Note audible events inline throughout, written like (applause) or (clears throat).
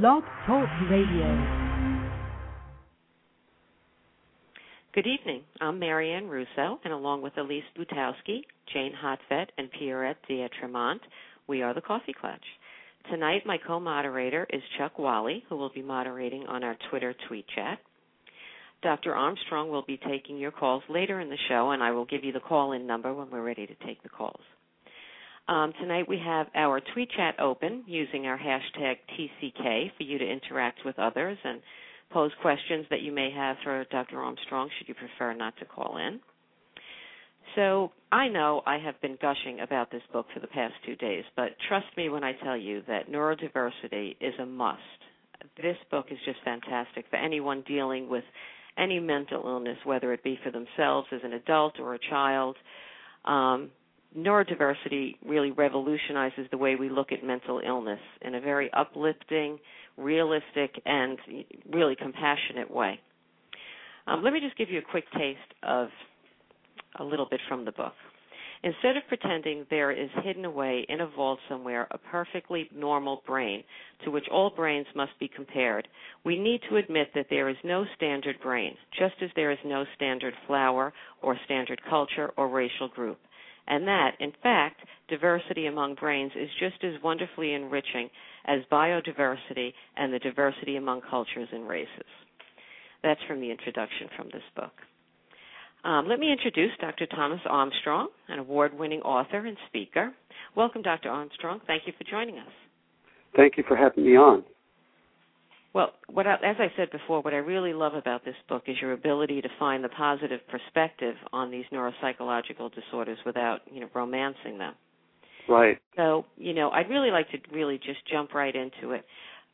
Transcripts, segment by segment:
Blog Talk Radio. Good evening. I'm Marianne Russo, and along with Elise Butowski, Jane Hotvet, and Pierrette Dietremont, we are the Coffee Klatch. Tonight, my co moderator is Chuck Wally, who will be moderating on our Twitter tweet chat. Dr. Armstrong will be taking your calls later in the show, and I will give you the call in number when we're ready to take the calls. Um, tonight we have our tweet chat open using our hashtag TCK for you to interact with others and pose questions that you may have for Dr. Armstrong should you prefer not to call in. So I know I have been gushing about this book for the past two days, but trust me when I tell you that neurodiversity is a must. This book is just fantastic for anyone dealing with any mental illness, whether it be for themselves as an adult or a child. Um, neurodiversity really revolutionizes the way we look at mental illness in a very uplifting, realistic, and really compassionate way. Um, let me just give you a quick taste of a little bit from the book. Instead of pretending there is hidden away in a vault somewhere a perfectly normal brain to which all brains must be compared, we need to admit that there is no standard brain, just as there is no standard flower or standard culture or racial group and that, in fact, diversity among brains is just as wonderfully enriching as biodiversity and the diversity among cultures and races. That's from the introduction from this book. Um, let me introduce Dr. Thomas Armstrong, an award winning author and speaker. Welcome, Dr. Armstrong. Thank you for joining us. Thank you for having me on. Well, what I, as I said before, what I really love about this book is your ability to find the positive perspective on these neuropsychological disorders without, you know, romancing them. Right. So, you know, I'd really like to really just jump right into it.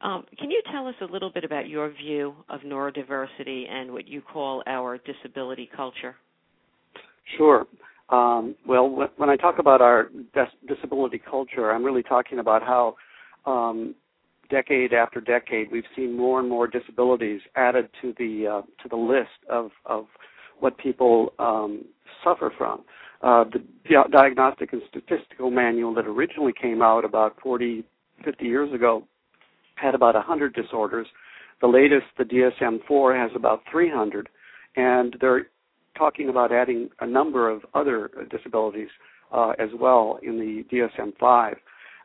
Um, can you tell us a little bit about your view of neurodiversity and what you call our disability culture? Sure. Um, well, when I talk about our disability culture, I'm really talking about how um, decade after decade, we've seen more and more disabilities added to the uh, to the list of of what people um, suffer from. Uh, the Diagnostic and Statistical Manual that originally came out about 40, 50 years ago had about 100 disorders. The latest, the DSM-4, has about 300, and they're talking about adding a number of other disabilities uh, as well in the DSM-5.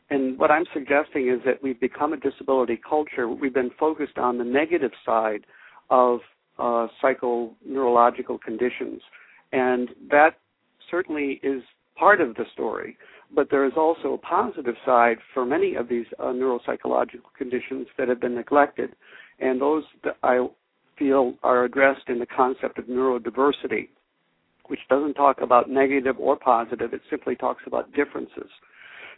And what I'm suggesting is that we've become a disability culture. We've been focused on the negative side of uh, psychoneurological conditions. And that certainly is part of the story. But there is also a positive side for many of these uh, neuropsychological conditions that have been neglected. And those that I feel are addressed in the concept of neurodiversity, which doesn't talk about negative or positive, it simply talks about differences.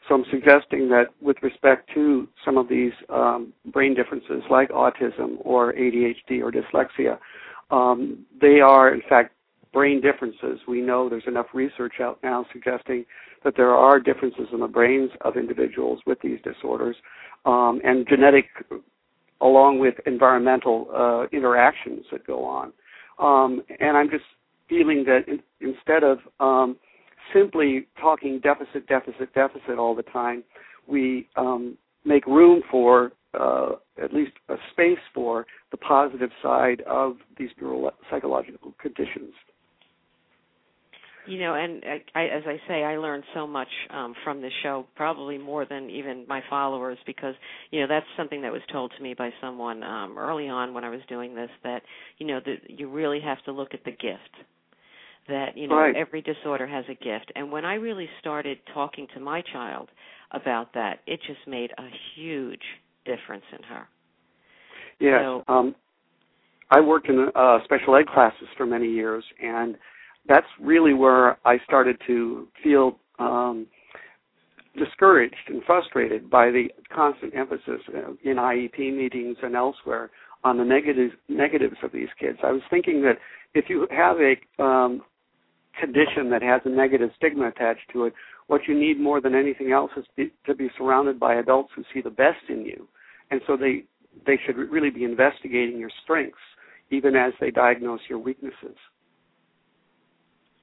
So I'm suggesting that with respect to some of these um, brain differences like autism or ADHD or dyslexia, um, they are in fact brain differences. We know there's enough research out now suggesting that there are differences in the brains of individuals with these disorders, um, and genetic, along with environmental uh, interactions that go on. Um, and I'm just feeling that in, instead of um, simply talking deficit, deficit, deficit all the time, we um, make room for uh, at least a space for the positive side of these neuropsychological conditions. You know, and I, as I say, I learned so much um, from this show, probably more than even my followers, because you know that's something that was told to me by someone um, early on when I was doing this. That you know that you really have to look at the gift that you know right. every disorder has a gift and when i really started talking to my child about that it just made a huge difference in her yeah so, um i worked in uh special ed classes for many years and that's really where i started to feel um discouraged and frustrated by the constant emphasis in IEP meetings and elsewhere on the negatives negatives of these kids. I was thinking that if you have a um, condition that has a negative stigma attached to it, what you need more than anything else is be, to be surrounded by adults who see the best in you, and so they they should really be investigating your strengths even as they diagnose your weaknesses.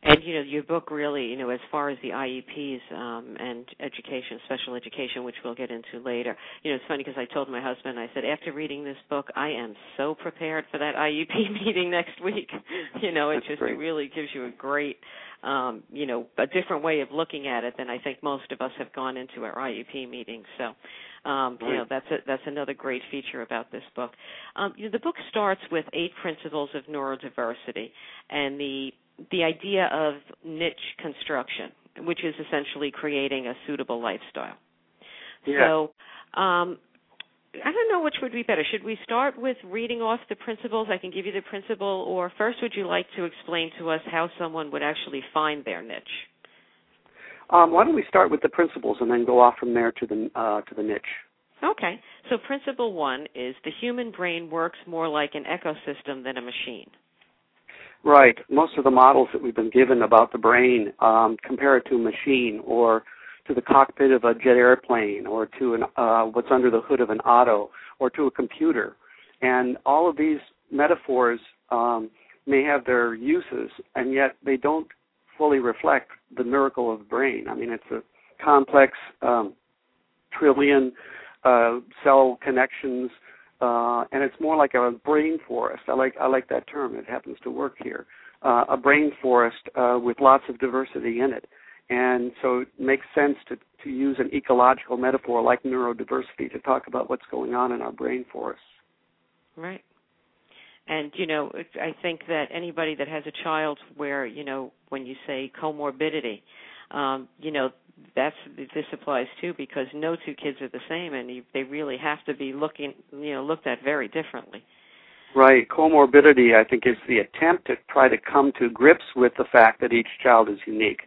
And you know, your book really, you know, as far as the IEPs um, and education, special education, which we'll get into later. You know, it's funny because I told my husband, I said, after reading this book, I am so prepared for that IEP (laughs) meeting next week. you know, it That's just great. it really gives you a great, um, you know, a different way of looking at it than I think most of us have gone into our IEP meetings. So, um, you know, that's a, that's another great feature about this book. Um, you know, the book starts with eight principles of neurodiversity and the the idea of niche construction, which is essentially creating a suitable lifestyle. Yeah. So, um, I don't know which would be better. Should we start with reading off the principles? I can give you the principle, or first, would you like to explain to us how someone would actually find their niche? Um, why don't we start with the principles and then go off from there to the uh, to the niche? Okay. So, principle one is the human brain works more like an ecosystem than a machine. Right. Most of the models that we've been given about the brain um, compare it to a machine or to the cockpit of a jet airplane or to an, uh, what's under the hood of an auto or to a computer. And all of these metaphors um, may have their uses, and yet they don't fully reflect the miracle of the brain. I mean, it's a complex um, trillion uh, cell connections uh, and it's more like a brain forest. I like I like that term. It happens to work here. Uh, a brain forest uh, with lots of diversity in it, and so it makes sense to to use an ecological metaphor like neurodiversity to talk about what's going on in our brain forests. Right. And you know, I think that anybody that has a child where you know when you say comorbidity, um, you know that's this applies too because no two kids are the same, and you, they really have to be looking you know looked at very differently. Right. Comorbidity, I think, is the attempt to try to come to grips with the fact that each child is unique,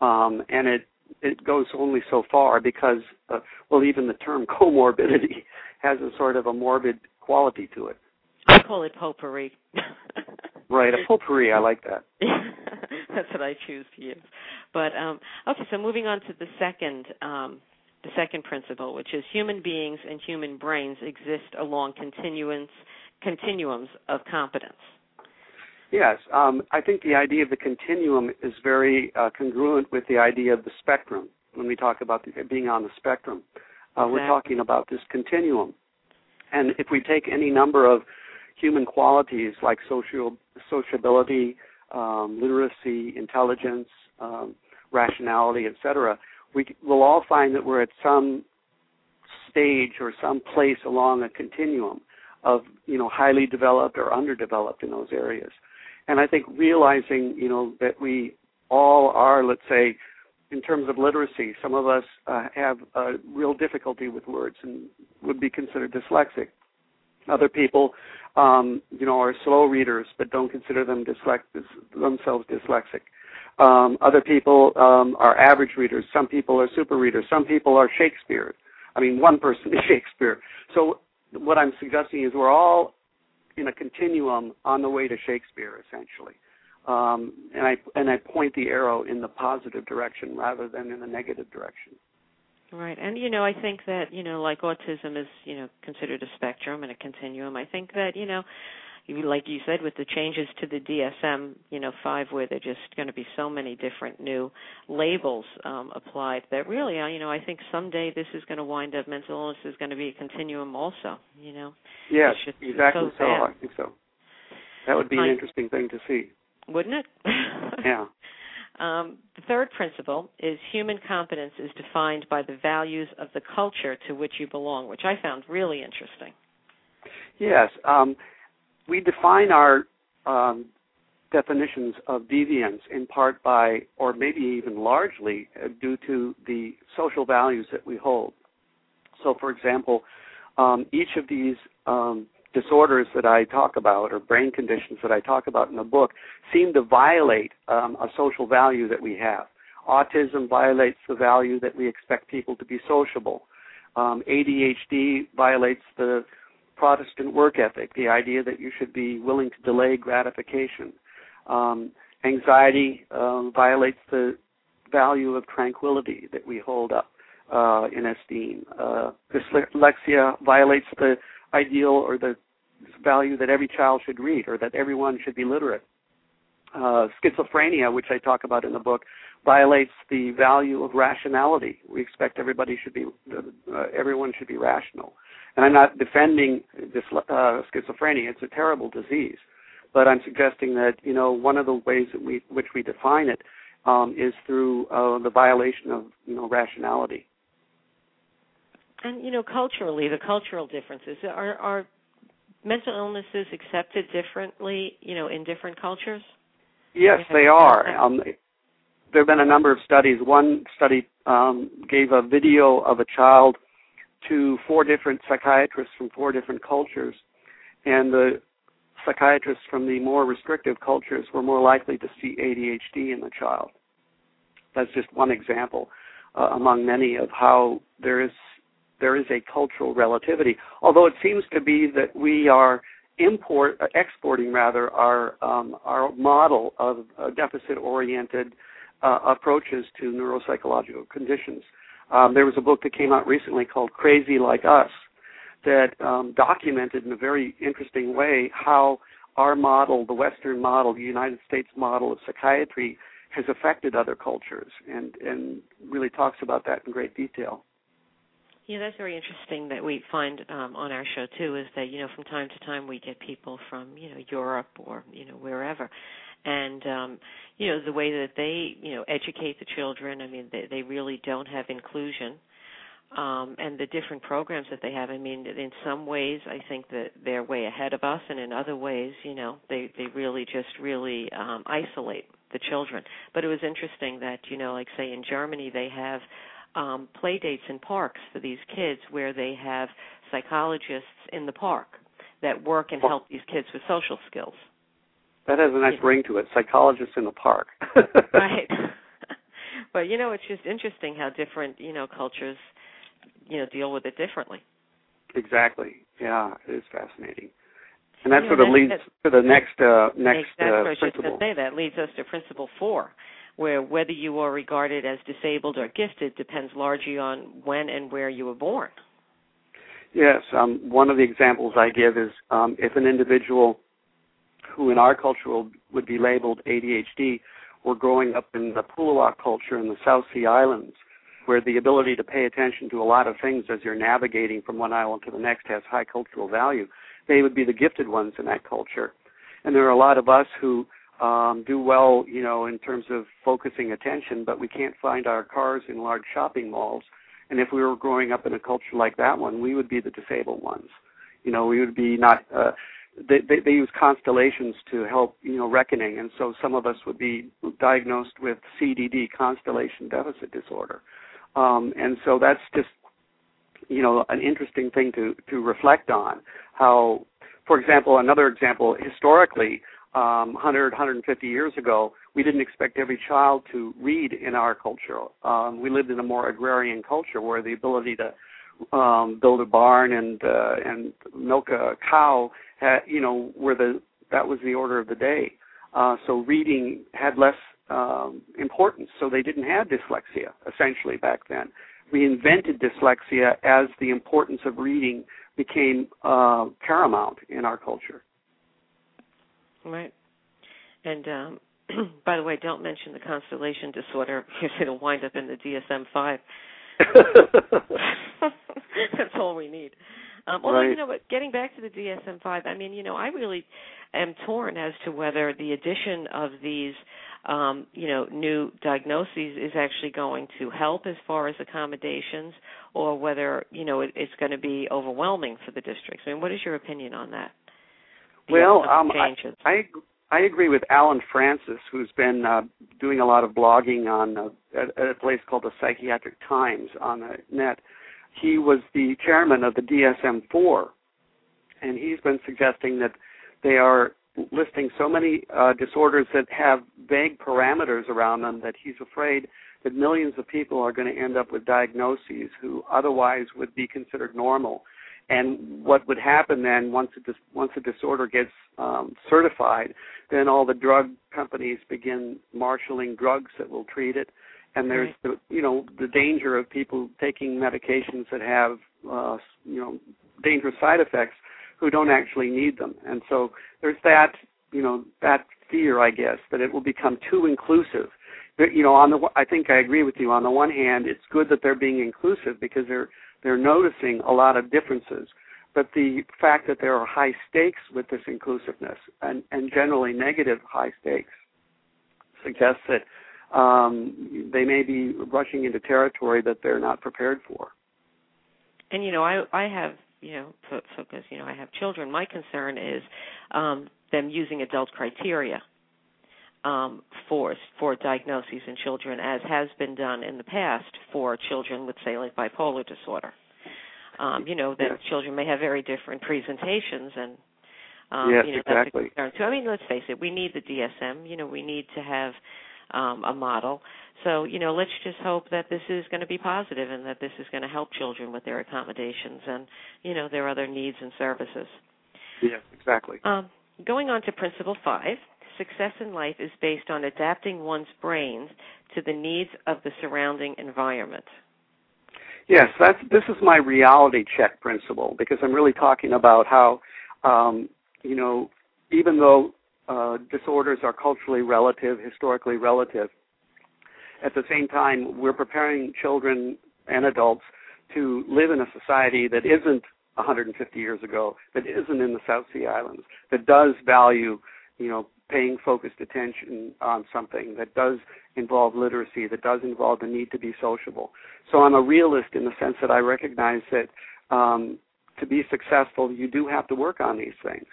um, and it it goes only so far because, uh, well, even the term (laughs) comorbidity has a sort of a morbid quality to it. I call it potpourri. (laughs) Right, a potpourri. I like that. (laughs) That's what I choose to use. But um, okay, so moving on to the second um, the second principle, which is human beings and human brains exist along continuance continuums of competence. Yes, um, I think the idea of the continuum is very uh, congruent with the idea of the spectrum. When we talk about the, being on the spectrum, uh, we're talking about this continuum. And if we take any number of human qualities like social sociability, um, literacy, intelligence, um, rationality, etc., we will all find that we're at some stage or some place along a continuum of you know highly developed or underdeveloped in those areas. And I think realizing you know that we all are, let's say, in terms of literacy, some of us uh, have a real difficulty with words and would be considered dyslexic. Other people, um, you know, are slow readers but don't consider them dyslex- themselves dyslexic. Um, other people um, are average readers. Some people are super readers. Some people are Shakespeare. I mean, one person is (laughs) Shakespeare. So what I'm suggesting is we're all in a continuum on the way to Shakespeare, essentially. Um, and I and I point the arrow in the positive direction rather than in the negative direction. Right. And you know, I think that, you know, like autism is, you know, considered a spectrum and a continuum. I think that, you know, you- like you said with the changes to the DSM, you know, 5 where there're just going to be so many different new labels um applied that really, uh, you know, I think someday this is going to wind up mental illness is going to be a continuum also, you know. Yes, just exactly so so. I think so. That would be an interesting thing to see. Wouldn't it? Yeah. (laughs) Um, the third principle is human competence is defined by the values of the culture to which you belong, which I found really interesting. Yes. Um, we define our um, definitions of deviance in part by, or maybe even largely, uh, due to the social values that we hold. So, for example, um, each of these um, disorders that I talk about, or brain conditions that I talk about in the book, seem to violate um, a social value that we have. Autism violates the value that we expect people to be sociable. Um, ADHD violates the Protestant work ethic, the idea that you should be willing to delay gratification. Um, anxiety um, violates the value of tranquility that we hold up uh, in esteem. Uh, dyslexia violates the ideal or the value that every child should read or that everyone should be literate. uh, schizophrenia, which I talk about in the book, violates the value of rationality. We expect everybody should be, uh, everyone should be rational. And I'm not defending this uh, schizophrenia; it's a terrible disease. But I'm suggesting that you know one of the ways that we, which we define it, um, is through uh, the violation of you know rationality. And you know, culturally, the cultural differences are are mental illnesses accepted differently, you know, in different cultures. Yes, they are. Um, there have been a number of studies. One study um, gave a video of a child to four different psychiatrists from four different cultures, and the psychiatrists from the more restrictive cultures were more likely to see ADHD in the child. That's just one example uh, among many of how there is there is a cultural relativity. Although it seems to be that we are import exporting rather our um, our model of uh, deficit oriented uh, approaches to neuropsychological conditions. Um, there was a book that came out recently called Crazy Like Us that um, documented in a very interesting way how our model, the Western model, the United States model of psychiatry, has affected other cultures, and and really talks about that in great detail. Yeah, that's very interesting that we find um, on our show too. Is that you know from time to time we get people from you know Europe or you know wherever, and um, you know the way that they you know educate the children. I mean, they they really don't have inclusion. Um, and the different programs that they have. I mean, in some ways, I think that they're way ahead of us, and in other ways, you know, they they really just really um, isolate the children. But it was interesting that you know, like say in Germany, they have um, play dates in parks for these kids where they have psychologists in the park that work and help these kids with social skills. That has a nice yeah. ring to it. Psychologists in the park. (laughs) right. (laughs) but you know, it's just interesting how different you know cultures you know deal with it differently. Exactly. Yeah, it is fascinating. And that you sort of leads to the next uh, next exactly uh, I was principle. Just say that leads us to principle four, where whether you are regarded as disabled or gifted depends largely on when and where you were born. Yes, um, one of the examples I give is um, if an individual who in our culture would be labeled ADHD were growing up in the Puluwat culture in the South Sea Islands, where the ability to pay attention to a lot of things as you're navigating from one island to the next has high cultural value, they would be the gifted ones in that culture. And there are a lot of us who um, do well, you know, in terms of focusing attention, but we can't find our cars in large shopping malls. And if we were growing up in a culture like that one, we would be the disabled ones. You know, we would be not. Uh, they, they, they use constellations to help, you know, reckoning, and so some of us would be diagnosed with CDD, constellation deficit disorder, um, and so that's just, you know, an interesting thing to to reflect on. How, for example, another example historically, um, 100, 150 years ago, we didn't expect every child to read in our culture. Um, we lived in a more agrarian culture where the ability to um, build a barn and uh, and milk a cow, had, you know, where the that was the order of the day. Uh, so reading had less um, importance. So they didn't have dyslexia essentially back then. We invented dyslexia as the importance of reading became uh, paramount in our culture. Right. And um, (clears throat) by the way, don't mention the constellation disorder (laughs) because it'll wind up in the DSM five. (laughs) That's all we need. Um, although right. you know, but getting back to the DSM five, I mean, you know, I really am torn as to whether the addition of these, um, you know, new diagnoses is actually going to help as far as accommodations, or whether you know it, it's going to be overwhelming for the districts. I mean, what is your opinion on that? Well, um, I, I I agree with Allen Frances, who's been uh, doing a lot of blogging on uh, at, at a place called the Psychiatric Times on the net. He was the chairman of the DSM-4, and he's been suggesting that they are listing so many uh, disorders that have vague parameters around them that he's afraid that millions of people are going to end up with diagnoses who otherwise would be considered normal and what would happen then once a dis- once a disorder gets um, certified, then all the drug companies begin marshaling drugs that will treat it, and there's the you know the danger of people taking medications that have uh, you know dangerous side effects who don't actually need them, and so there's that you know that fear, I guess, that it will become too inclusive. But, you know, on the I think I agree with you. On the one hand, it's good that they're being inclusive because they're they're noticing a lot of differences. But the fact that there are high stakes with this inclusiveness and, and generally negative high stakes suggests that um, they may be rushing into territory that they're not prepared for. And you know, I I have you know, so because you know I have children. My concern is um, them using adult criteria um, for for diagnoses in children, as has been done in the past for children with, say, like bipolar disorder. Um, you know that yes. children may have very different presentations, and um, yes, you know exactly. that's a concern too. I mean, let's face it, we need the DSM. You know, we need to have um, a model. So, you know, let's just hope that this is going to be positive and that this is going to help children with their accommodations and, you know, their other needs and services. Yes, exactly. Um, going on to principle five, success in life is based on adapting one's brains to the needs of the surrounding environment. Yes, that's this is my reality check principle because I'm really talking about how, um, you know, even though uh, disorders are culturally relative, historically relative. At the same time, we're preparing children and adults to live in a society that isn't 150 years ago, that isn't in the South Sea Islands, that does value, you know, paying focused attention on something, that does involve literacy, that does involve the need to be sociable. So I'm a realist in the sense that I recognize that um, to be successful, you do have to work on these things.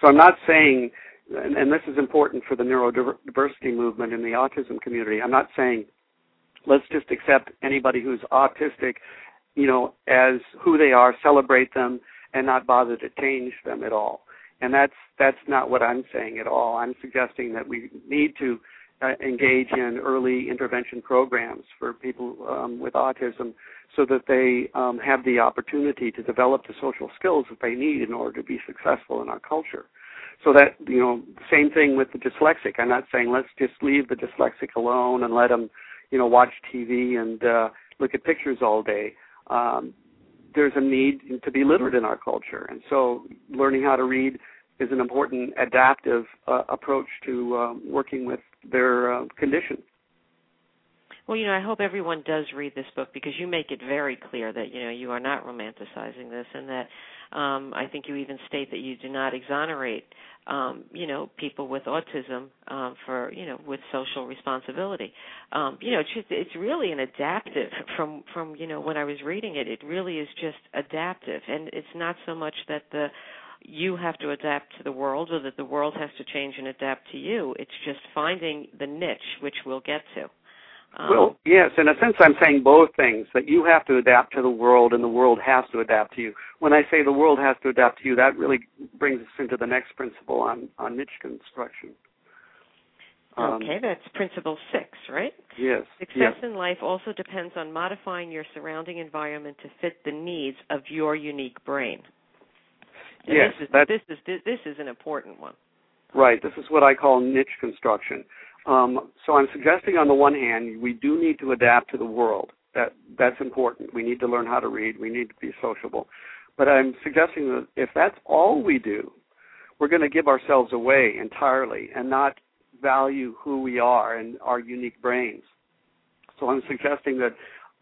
So I'm not saying and, and this is important for the neurodiversity movement in the autism community. I'm not saying let's just accept anybody who's autistic, you know, as who they are, celebrate them, and not bother to change them at all. And that's that's not what I'm saying at all. I'm suggesting that we need to uh, engage in early intervention programs for people um, with autism so that they um, have the opportunity to develop the social skills that they need in order to be successful in our culture. So that you know, same thing with the dyslexic. I'm not saying let's just leave the dyslexic alone and let them, you know, watch TV and uh, look at pictures all day. Um, there's a need to be literate in our culture, and so learning how to read is an important adaptive uh, approach to um, working with their uh, condition. Well, you know, I hope everyone does read this book because you make it very clear that you know you are not romanticizing this, and that um, I think you even state that you do not exonerate, um, you know, people with autism um, for, you know, with social responsibility. Um, you know, it's just, it's really an adaptive (laughs) from from you know when I was reading it. It really is just adaptive, and it's not so much that the you have to adapt to the world or that the world has to change and adapt to you. It's just finding the niche, which we'll get to. Um, well, yes, in a sense, I'm saying both things that you have to adapt to the world and the world has to adapt to you. When I say the world has to adapt to you, that really brings us into the next principle on, on niche construction. Um, okay, that's principle six, right? Yes. Success yes. in life also depends on modifying your surrounding environment to fit the needs of your unique brain. And yes, this is, this is this is an important one. Right. This is what I call niche construction. Um, so I'm suggesting, on the one hand, we do need to adapt to the world. That that's important. We need to learn how to read. We need to be sociable. But I'm suggesting that if that's all we do, we're going to give ourselves away entirely and not value who we are and our unique brains. So I'm suggesting that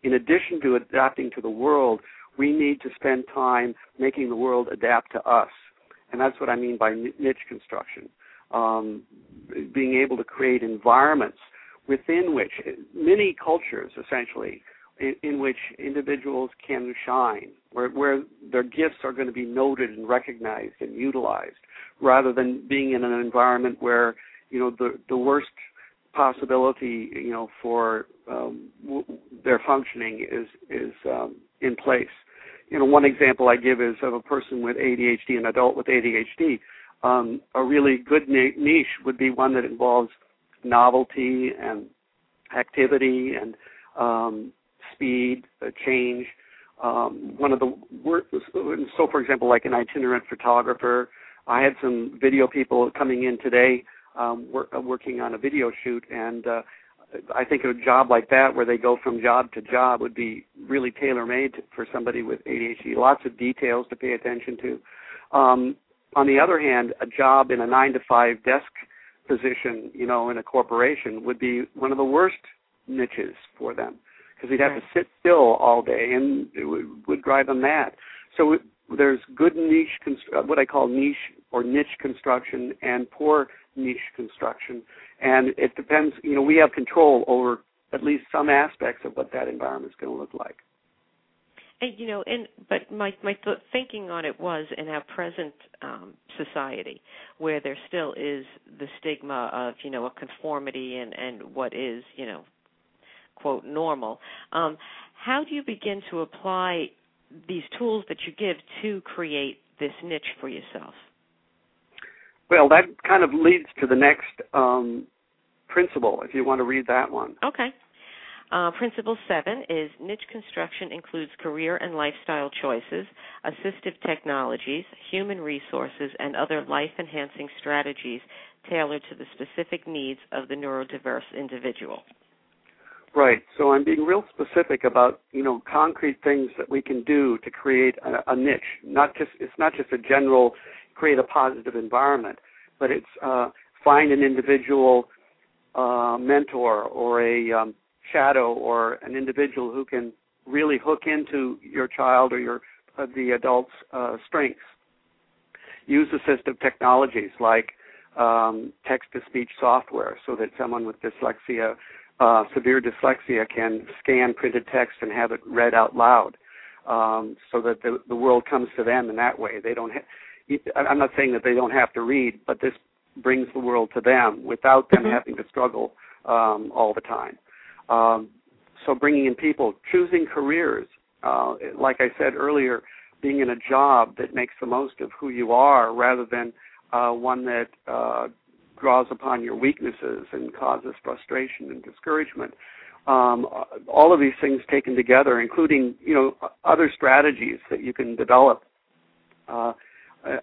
in addition to adapting to the world, we need to spend time making the world adapt to us. And that's what I mean by niche construction um, being able to create environments within which many cultures essentially in, in, which individuals can shine, where, where their gifts are going to be noted and recognized and utilized, rather than being in an environment where you know the the worst possibility you know for um, w- their functioning is is um, in place. You know, one example I give is of a person with ADHD, an adult with ADHD, um, a really good niche would be one that involves novelty and activity and um, speed, uh, change. Um, one of the so for example, like an itinerant photographer. I had some video people coming in today um, work, uh, working on a video shoot, and uh, I think a job like that, where they go from job to job, would be really tailor made for somebody with ADHD. Lots of details to pay attention to. Um, on the other hand, a job in a nine to five desk position, you know, in a corporation would be one of the worst niches for them because they'd have right. to sit still all day and it would, would drive them mad. So it, there's good niche, uh, what I call niche or niche construction, and poor niche construction, and it depends. You know, we have control over at least some aspects of what that environment is going to look like. You know, and but my my th- thinking on it was in our present um, society, where there still is the stigma of you know a conformity and and what is you know quote normal. Um, how do you begin to apply these tools that you give to create this niche for yourself? Well, that kind of leads to the next um, principle, if you want to read that one. Okay. Uh, principle seven is niche construction includes career and lifestyle choices, assistive technologies, human resources, and other life enhancing strategies tailored to the specific needs of the neurodiverse individual. Right. So I'm being real specific about you know concrete things that we can do to create a, a niche. Not just it's not just a general create a positive environment, but it's uh, find an individual uh, mentor or a um, shadow or an individual who can really hook into your child or your uh, the adult's uh, strengths. Use assistive technologies like um, text to speech software so that someone with dyslexia uh, severe dyslexia can scan printed text and have it read out loud, um, so that the, the world comes to them in that way. They don't. Ha- I'm not saying that they don't have to read, but this brings the world to them without them mm-hmm. having to struggle um, all the time. Um, so bringing in people, choosing careers, uh, like I said earlier, being in a job that makes the most of who you are rather than uh, one that uh, draws upon your weaknesses and causes frustration and discouragement. Um, all of these things taken together, including you know other strategies that you can develop uh,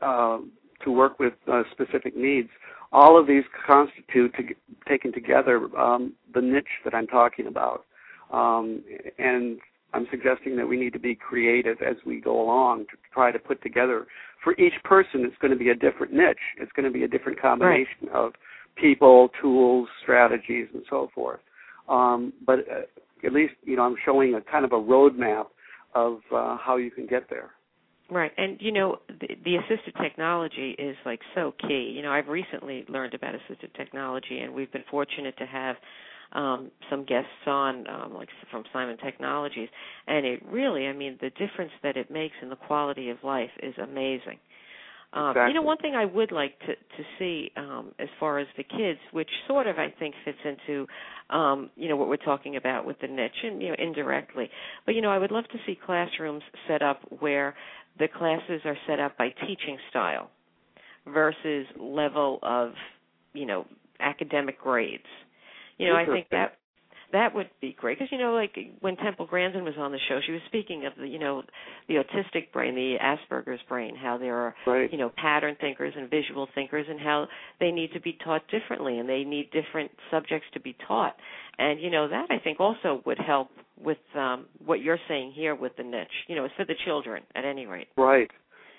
uh, to work with uh, specific needs. All of these constitute, to, taken together, um, the niche that I'm talking about. Um, and I'm suggesting that we need to be creative as we go along to try to put together. For each person, it's going to be a different niche. It's going to be a different combination right. of people, tools, strategies, and so forth. Um, but uh, at least, you know, I'm showing a kind of a roadmap of uh, how you can get there. Right, and you know the, the assistive technology is like so key. You know, I've recently learned about assistive technology, and we've been fortunate to have um, some guests on, um, like from Simon Technologies, and it really, I mean, the difference that it makes in the quality of life is amazing. Um, exactly. You know, one thing I would like to to see um, as far as the kids, which sort of I think fits into, um, you know, what we're talking about with the niche, and you know, indirectly. But you know, I would love to see classrooms set up where the classes are set up by teaching style versus level of, you know, academic grades. You know, I think that that would be great because you know, like when Temple Grandin was on the show, she was speaking of the you know the autistic brain, the Asperger's brain, how there are right. you know pattern thinkers and visual thinkers, and how they need to be taught differently, and they need different subjects to be taught. And you know that I think also would help with um, what you're saying here with the niche. You know, it's for the children at any rate. Right.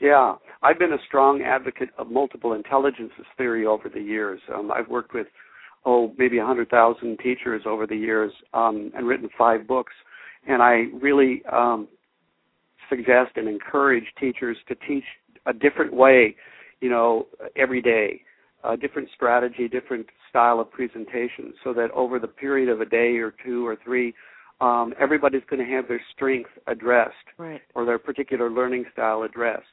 Yeah, I've been a strong advocate of multiple intelligences theory over the years. Um, I've worked with oh maybe a hundred thousand teachers over the years um, and written five books, and I really um, suggest and encourage teachers to teach a different way, you know, every day, a different strategy, different style of presentation, so that over the period of a day or two or three, um, everybody's going to have their strength addressed right. or their particular learning style addressed.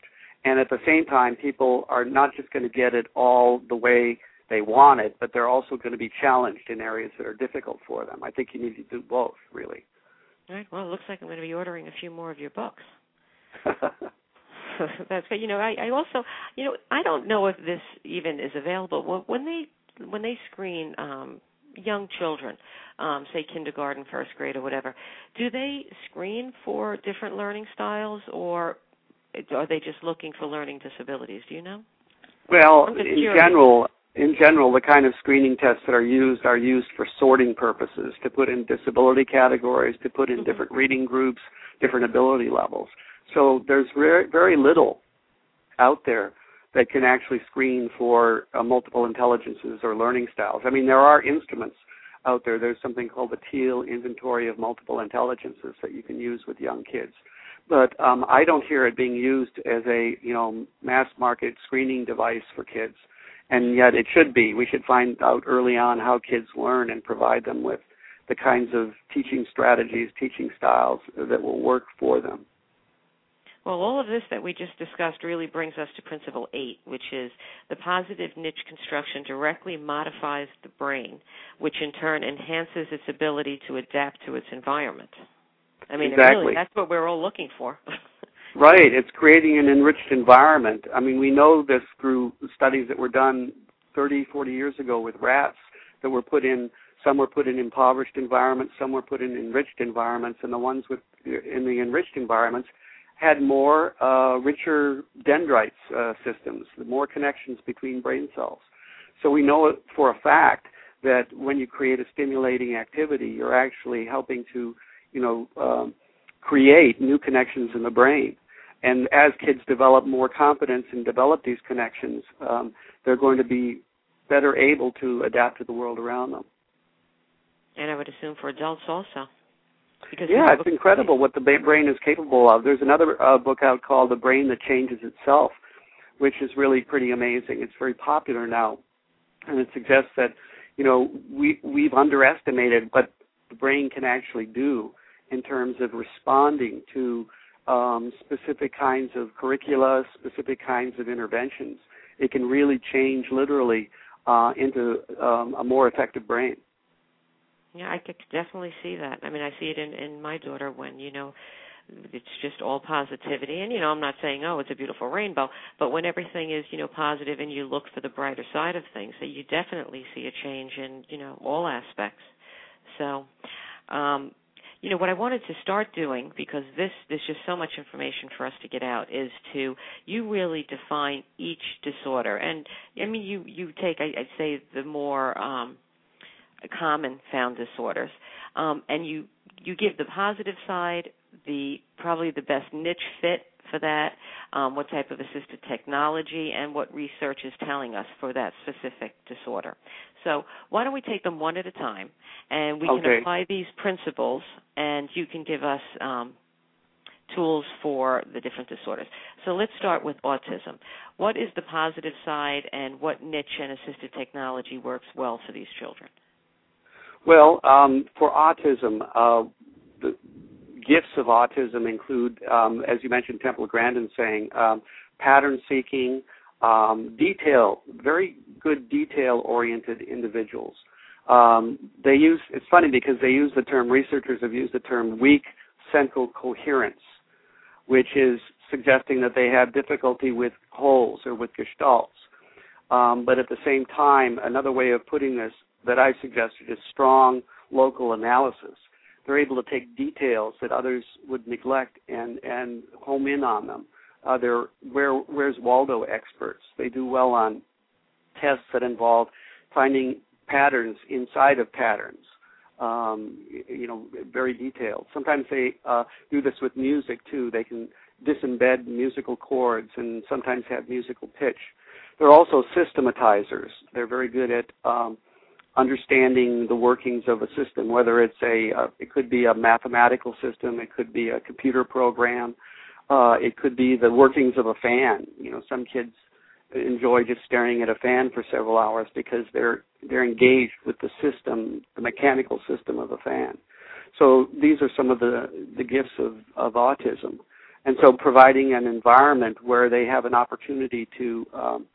And at the same time, people are not just going to get it all the way they want it, but they're also going to be challenged in areas that are difficult for them. I think you need to do both, really. All right. Well, it looks like I'm going to be ordering a few more of your books. (laughs) That's good. You know, I, I also, you know, I don't know if this even is available. When they when they screen um, young children, um, say kindergarten, first grade, or whatever, do they screen for different learning styles, or are they just looking for learning disabilities? Do you know? Well, in general, in general, the kind of screening tests that are used are used for sorting purposes, to put in disability categories, to put in mm-hmm. different reading groups, different ability levels. So there's very, very little out there that can actually screen for uh, multiple intelligences or learning styles. I mean, there are instruments out there. There's something called the Teele Inventory of Multiple Intelligences that you can use with young kids. But um, I don't hear it being used as a you know mass market screening device for kids, and yet it should be. We should find out early on how kids learn and provide them with the kinds of teaching strategies, teaching styles that will work for them. Well, all of this that we just discussed really brings us to principle eight, which is the positive niche construction directly modifies the brain, which in turn enhances its ability to adapt to its environment. I mean, exactly. really, that's what we're all looking for. (laughs) right. It's creating an enriched environment. I mean, we know this through studies that were done 30, 40 years ago with rats that were put in. Some were put in impoverished environments, some were put in enriched environments, and the ones with in the enriched environments had more uh, richer dendrites uh, systems, more connections between brain cells. So we know for a fact that when you create a stimulating activity, you're actually helping to, you know, um, create new connections in the brain. And as kids develop more confidence and develop these connections, um, they're going to be better able to adapt to the world around them. And I would assume for adults also. Because yeah, it's incredible what the brain is capable of. There's another uh, book out called The Brain That Changes Itself, which is really pretty amazing. It's very popular now, and it suggests that you know we we've underestimated what the brain can actually do in terms of responding to um, specific kinds of curricula, specific kinds of interventions. It can really change literally uh, into um, a more effective brain. Yeah, I could definitely see that. I mean, I see it in in my daughter when you know it's just all positivity and you know i'm not saying oh it's a beautiful rainbow but when everything is you know positive and you look for the brighter side of things that you definitely see a change in you know all aspects so um you know what I wanted to start doing because this there's just so much information for us to get out is to you really define each disorder. And I mean you you take I, I'd say the more um common found disorders, um, and you you give the positive side, the probably the best niche fit for that, um, what type of assisted technology, and what research is telling us for that specific disorder. So why don't we take them one at a time, and we okay. can apply these principles, and you can give us um, tools for the different disorders. So let's start with autism. What is the positive side, and what niche and assisted technology works well for these children? Well, um, for autism, uh, gifts of autism include, um, as you mentioned, Temple Grandin saying, um, pattern seeking, um, detail, very good detail-oriented individuals. Um, they use. It's funny because they use the term. Researchers have used the term weak central coherence, which is suggesting that they have difficulty with wholes or with gestalts. Um, but at the same time, another way of putting this that I suggested is strong local analysis. They're able to take details that others would neglect and and home in on them. Uh, they're where where's Waldo experts. They do well on tests that involve finding patterns inside of patterns. Um, you know, very detailed. Sometimes they uh, do this with music too. They can disembed musical chords and sometimes have musical pitch. They're also systematizers. They're very good at um, understanding the workings of a system, whether it's a, uh, it could be a mathematical system, it could be a computer program, uh, it could be the workings of a fan. You know, some kids enjoy just staring at a fan for several hours because they're they're engaged with the system, the mechanical system of a fan. So these are some of the the gifts of of autism, and so providing an environment where they have an opportunity to um,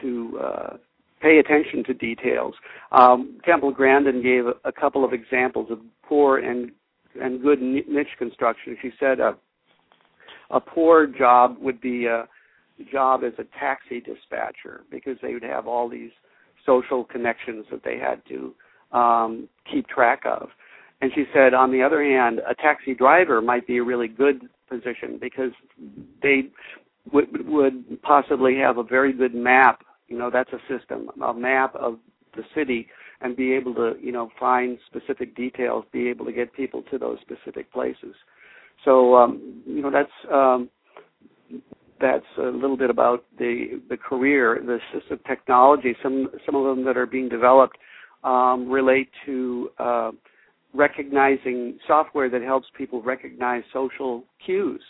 to uh, pay attention to details. Um, Temple Grandin gave a, a, couple of examples of poor and and good niche construction. She said a a poor job would be a job as a taxi dispatcher because they would have all these social connections that they had to um, keep track of. And she said, on the other hand, a taxi driver might be a really good position because they would, would possibly have a very good map you know, that's a system, a map of the city, and be able to, you know, find specific details, be able to get people to those specific places. So, um, you know, that's um, that's a little bit about the the career, the assistive technology. Some some of them that are being developed um, relate to uh, recognizing software that helps people recognize social cues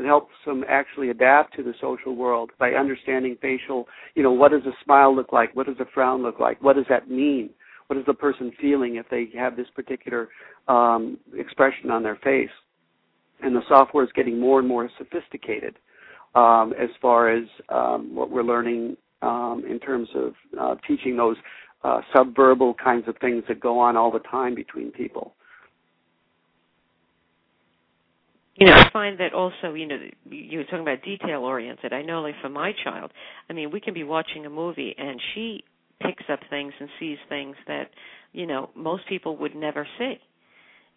that helps them actually adapt to the social world by understanding facial, you know, what does a smile look like? What does a frown look like? What does that mean? What is the person feeling if they have this particular um, expression on their face? And the software is getting more and more sophisticated um, as far as um, what we're learning um, in terms of uh, teaching those uh, subverbal kinds of things that go on all the time between people. You know, I find that also, you know, you were talking about detail oriented. I know, like for my child, I mean, we can be watching a movie and she picks up things and sees things that, you know, most people would never see.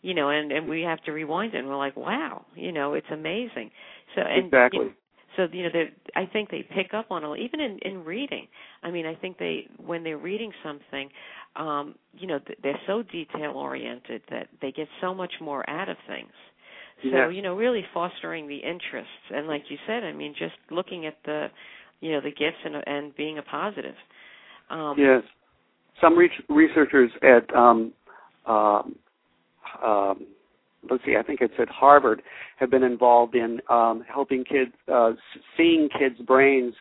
You know, and and we have to rewind it, and we're like, wow, you know, it's amazing. So and exactly. You know, so you know, they I think they pick up on it even in in reading. I mean, I think they when they're reading something, um, you know, they're so detail oriented that they get so much more out of things so, you know, really fostering the interests and like you said, I mean just looking at the you know, the gifts and and being a positive. Um Yes. Some re- researchers at um um um let's see, I think it's at Harvard, have been involved in um, helping kids, uh, seeing kids' brains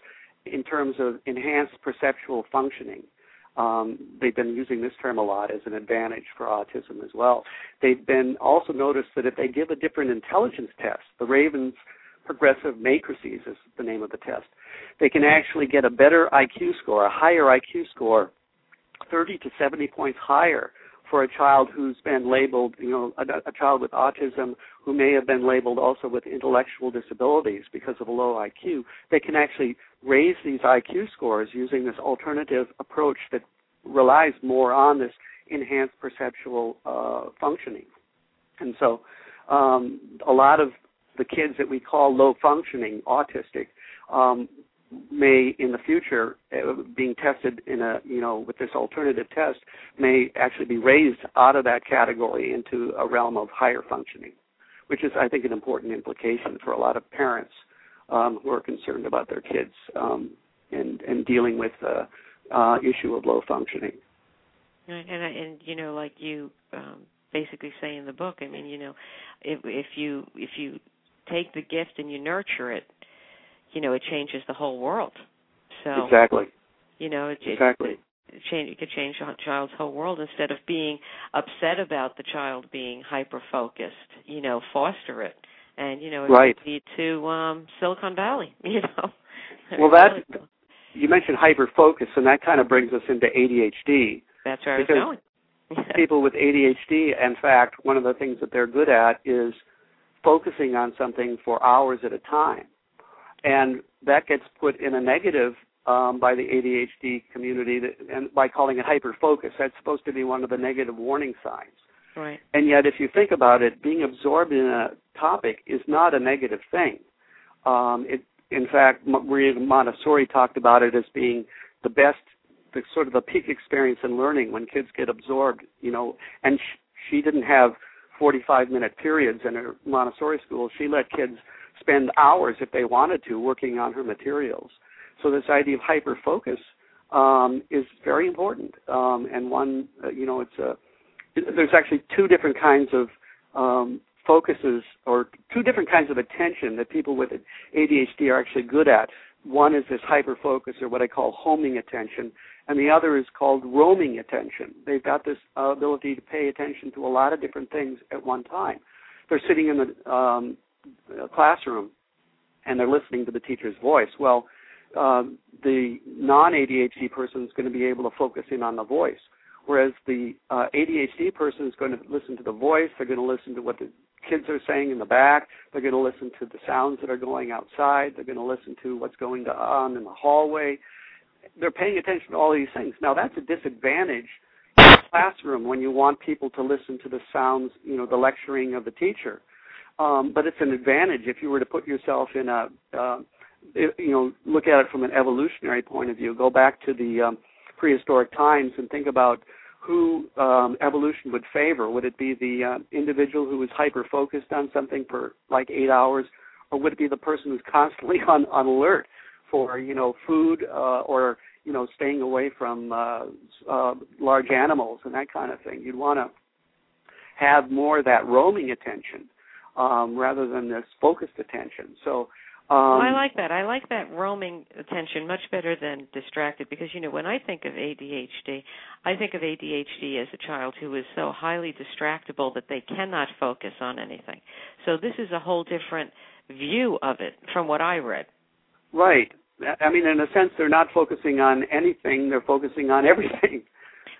in terms of enhanced perceptual functioning. Um, they've been using this term a lot as an advantage for autism as well. They've been also noticed that if they give a different intelligence test, the Ravens progressive matrices is the name of the test, they can actually get a better IQ score, a higher IQ score, 30 to 70 points higher for a child who's been labeled, you know, a, a child with autism who may have been labeled also with intellectual disabilities because of a low IQ, they can actually raise these IQ scores using this alternative approach that relies more on this enhanced perceptual uh, functioning. And so, um, a lot of the kids that we call low functioning autistic um, may in the future uh, being tested in a you know with this alternative test may actually be raised out of that category into a realm of higher functioning which is i think an important implication for a lot of parents um, who are concerned about their kids um, and and dealing with the uh, issue of low functioning. And and, and you know like you um, basically say in the book i mean you know if if you if you take the gift and you nurture it you know it changes the whole world. So exactly, you know, it, exactly. It, it, change it could change a child's whole world instead of being upset about the child being hyper focused. You know, foster it, and you know, it right. could lead to um Silicon Valley. (laughs) You know. (laughs) Well, that you mentioned hyper focus, and that kind of brings us into ADHD. That's where I was going. (laughs) people with ADHD, in fact, one of the things that they're good at is focusing on something for hours at a time and that gets put in a negative um, by the ADHD community, that, and by calling it hyper focus. That's supposed to be one of the negative warning signs. Right. And yet, if you think about it, being absorbed in a topic is not a negative thing. Um, it, in fact, Maria Montessori talked about it as being the best, the sort of the peak experience in learning when kids get absorbed. You know, and sh- she didn't have 45 minute periods in her Montessori school. She let kids spend hours if they wanted to working on her materials. So this idea of hyper focus um, is very important, um, and one uh, you know it's a there's actually two different kinds of um, focuses or two different kinds of attention that people with ADHD are actually good at. One is this hyper focus or what I call homing attention, and the other is called roaming attention. They've got this uh, ability to pay attention to a lot of different things at one time. They're sitting in the um, classroom and they're listening to the teacher's voice. Well, um, the non ADHD person is going to be able to focus in on the voice, whereas the uh, ADHD person is going to listen to the voice. They're going to listen to what the kids are saying in the back. They're going to listen to the sounds that are going outside. They're going to listen to what's going on in the hallway. They're paying attention to all these things. Now, that's a disadvantage in the classroom when you want people to listen to the sounds, you know, the lecturing of the teacher um, but it's an advantage if you were to put yourself in a, uh, you know, look at it from an evolutionary point of view. Go back to the um, prehistoric times and think about who um, evolution would favor. Would it be the uh, individual who was hyper focused on something for like eight hours, or would it be the person who's constantly (laughs) on on alert for you know food uh, or you know staying away from uh, uh, large animals and that kind of thing? You'd want to have more of that roaming attention um, rather than this focused attention. So um, well, I like that. I like that roaming attention much better than distracted because you know when I think of ADHD, I think of ADHD as a child who is so highly distractible that they cannot focus on anything. So this is a whole different view of it from what I read. Right. I mean, in a sense, they're not focusing on anything; they're focusing on everything.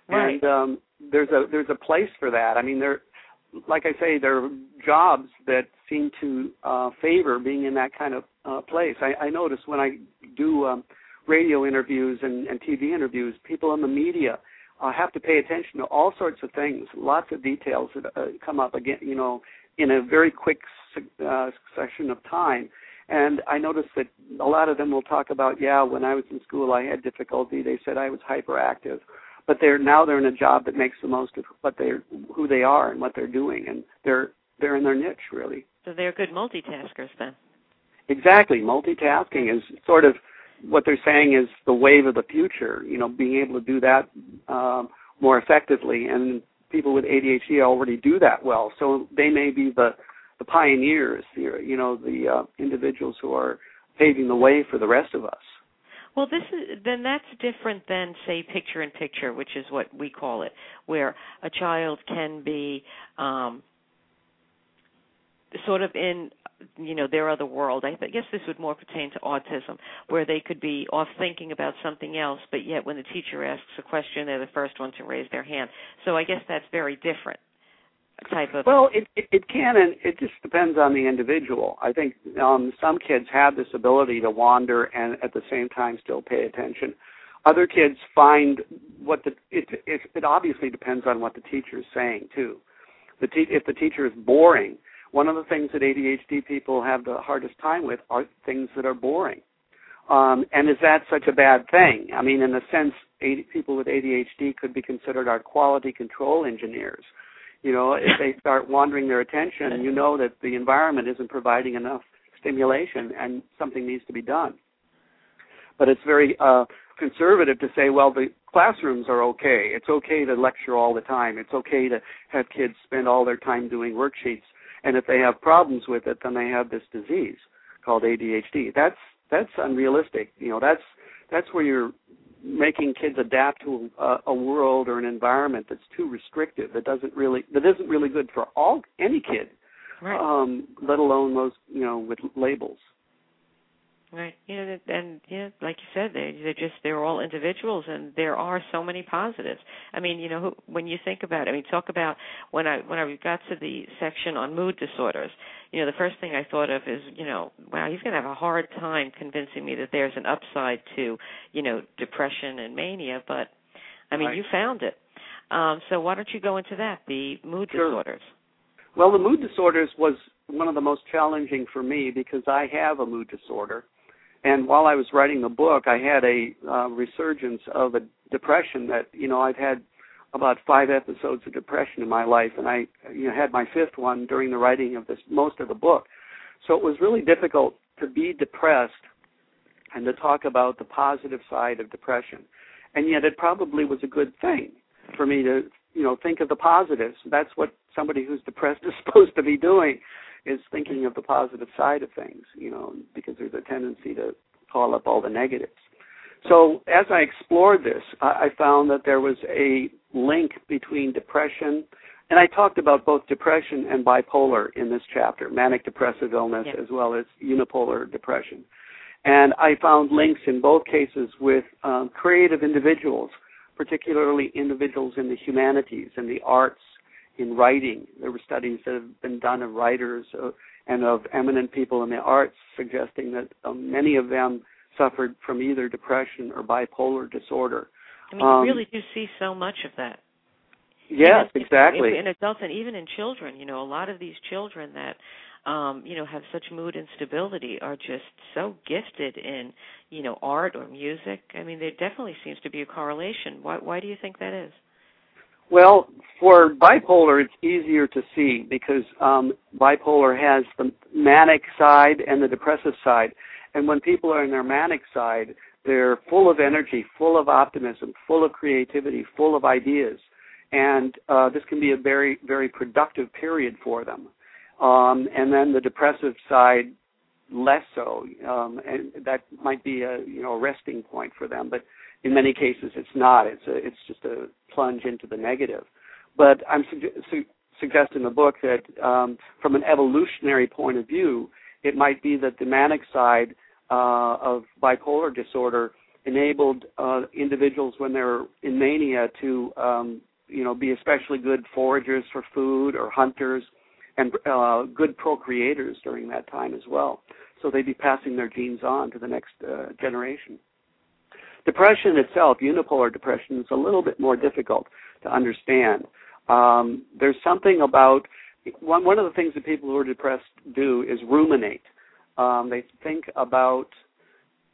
Right. And um, there's a there's a place for that. I mean, there like I say, there are jobs that seem to uh, favor being in that kind of uh, place. I, I notice when I do um, radio interviews and, and TV interviews, people in the media uh, have to pay attention to all sorts of things, lots of details that uh, come up again, you know, in a very quick uh, succession of time. And I notice that a lot of them will talk about, yeah, when I was in school, I had difficulty. They said I was hyperactive but they're now they're in a job that makes the most of what they're who they are and what they're doing and they're they're in their niche really. So they're good multitaskers then? Exactly. Multitasking is sort of what they're saying is the wave of the future you know being able to do that um, more effectively and people with ADHD already do that well. So they may be the the pioneers you know the uh, individuals who are paving the way for the rest of us well, this is then that's different than say picture in picture, which is what we call it, where a child can be um sort of in you know their other world. I guess this would more pertain to autism, where they could be off thinking about something else, but yet when the teacher asks a question, they're the first one to raise their hand. So I guess that's very different type of well it, it it can and it just depends on the individual. I think um some kids have this ability to wander and at the same time still pay attention. Other kids find what the it it, it obviously depends on what the teacher is saying too. The te- if the teacher is boring one of the things that adhd people have the hardest time with are things that are boring. Um and is that such a bad thing? I mean in a sense people with adhd could be considered our quality control engineers you know, if they start wandering their attention, you know that the environment isn't providing enough stimulation and something needs to be done. But it's very uh, conservative to say, well, the classrooms are okay. It's okay to lecture all the time. It's okay to have kids spend all their time doing worksheets. And if they have problems with it, then they have this disease called ADHD. That's that's unrealistic. You know, that's that's where you're making kids adapt to a, a world or an environment that's too restrictive that doesn't really that isn't really good for all any kid right. um let alone those you know with labels Right. You know, and you know, like you said, they they're just they're all individuals, and there are so many positives. I mean, you know, when you think about, it, I mean, talk about when I when I got to the section on mood disorders. You know, the first thing I thought of is, you know, wow, he's going to have a hard time convincing me that there's an upside to, you know, depression and mania. But I mean, right. you found it. Um, so why don't you go into that, the mood sure. disorders? Well, the mood disorders was one of the most challenging for me because I have a mood disorder and while I was writing the book, I had a uh, resurgence of a depression that you know I've had about five episodes of depression in my life, and I you know had my fifth one during the writing of this most of the book. So it was really difficult to be depressed and to talk about the positive side of depression. And yet it probably was a good thing for me to, you know, think of the positives. That's what somebody who's depressed (laughs) is supposed to be doing is thinking of the positive side of things, you know, because there's a tendency to call up all the negatives. So as I explored this, I found that there was a link between depression, and I talked about both depression and bipolar in this chapter, manic depressive illness yeah. as well as unipolar depression. And I found links in both cases with um, creative individuals, particularly individuals in the humanities and the arts in writing. There were studies that have been done of writers uh, and of eminent people in the arts suggesting that um, many of them suffered from either depression or bipolar disorder. I mean, um, you really do see so much of that. Yes, even, exactly. In adults and even in children, you know, a lot of these children that um, you know, have such mood instability are just so gifted in, you know, art or music. I mean, there definitely seems to be a correlation. Why why do you think that is? Well, for bipolar, it's easier to see because um, bipolar has the manic side and the depressive side. And when people are in their manic side, they're full of energy, full of optimism, full of creativity, full of ideas. And uh, this can be a very, very productive period for them. Um, and then the depressive side, less so. Um, and that might be a you know a resting point for them. But in many cases, it's not. It's a, it's just a plunge into the negative. But I'm su- su- suggest in the book that um, from an evolutionary point of view, it might be that the manic side uh, of bipolar disorder enabled uh, individuals when they're in mania to um, you know be especially good foragers for food or hunters and uh, good procreators during that time as well. So they'd be passing their genes on to the next uh, generation. Depression itself, unipolar depression, is a little bit more difficult to understand. Um, there's something about one one of the things that people who are depressed do is ruminate. Um, they think about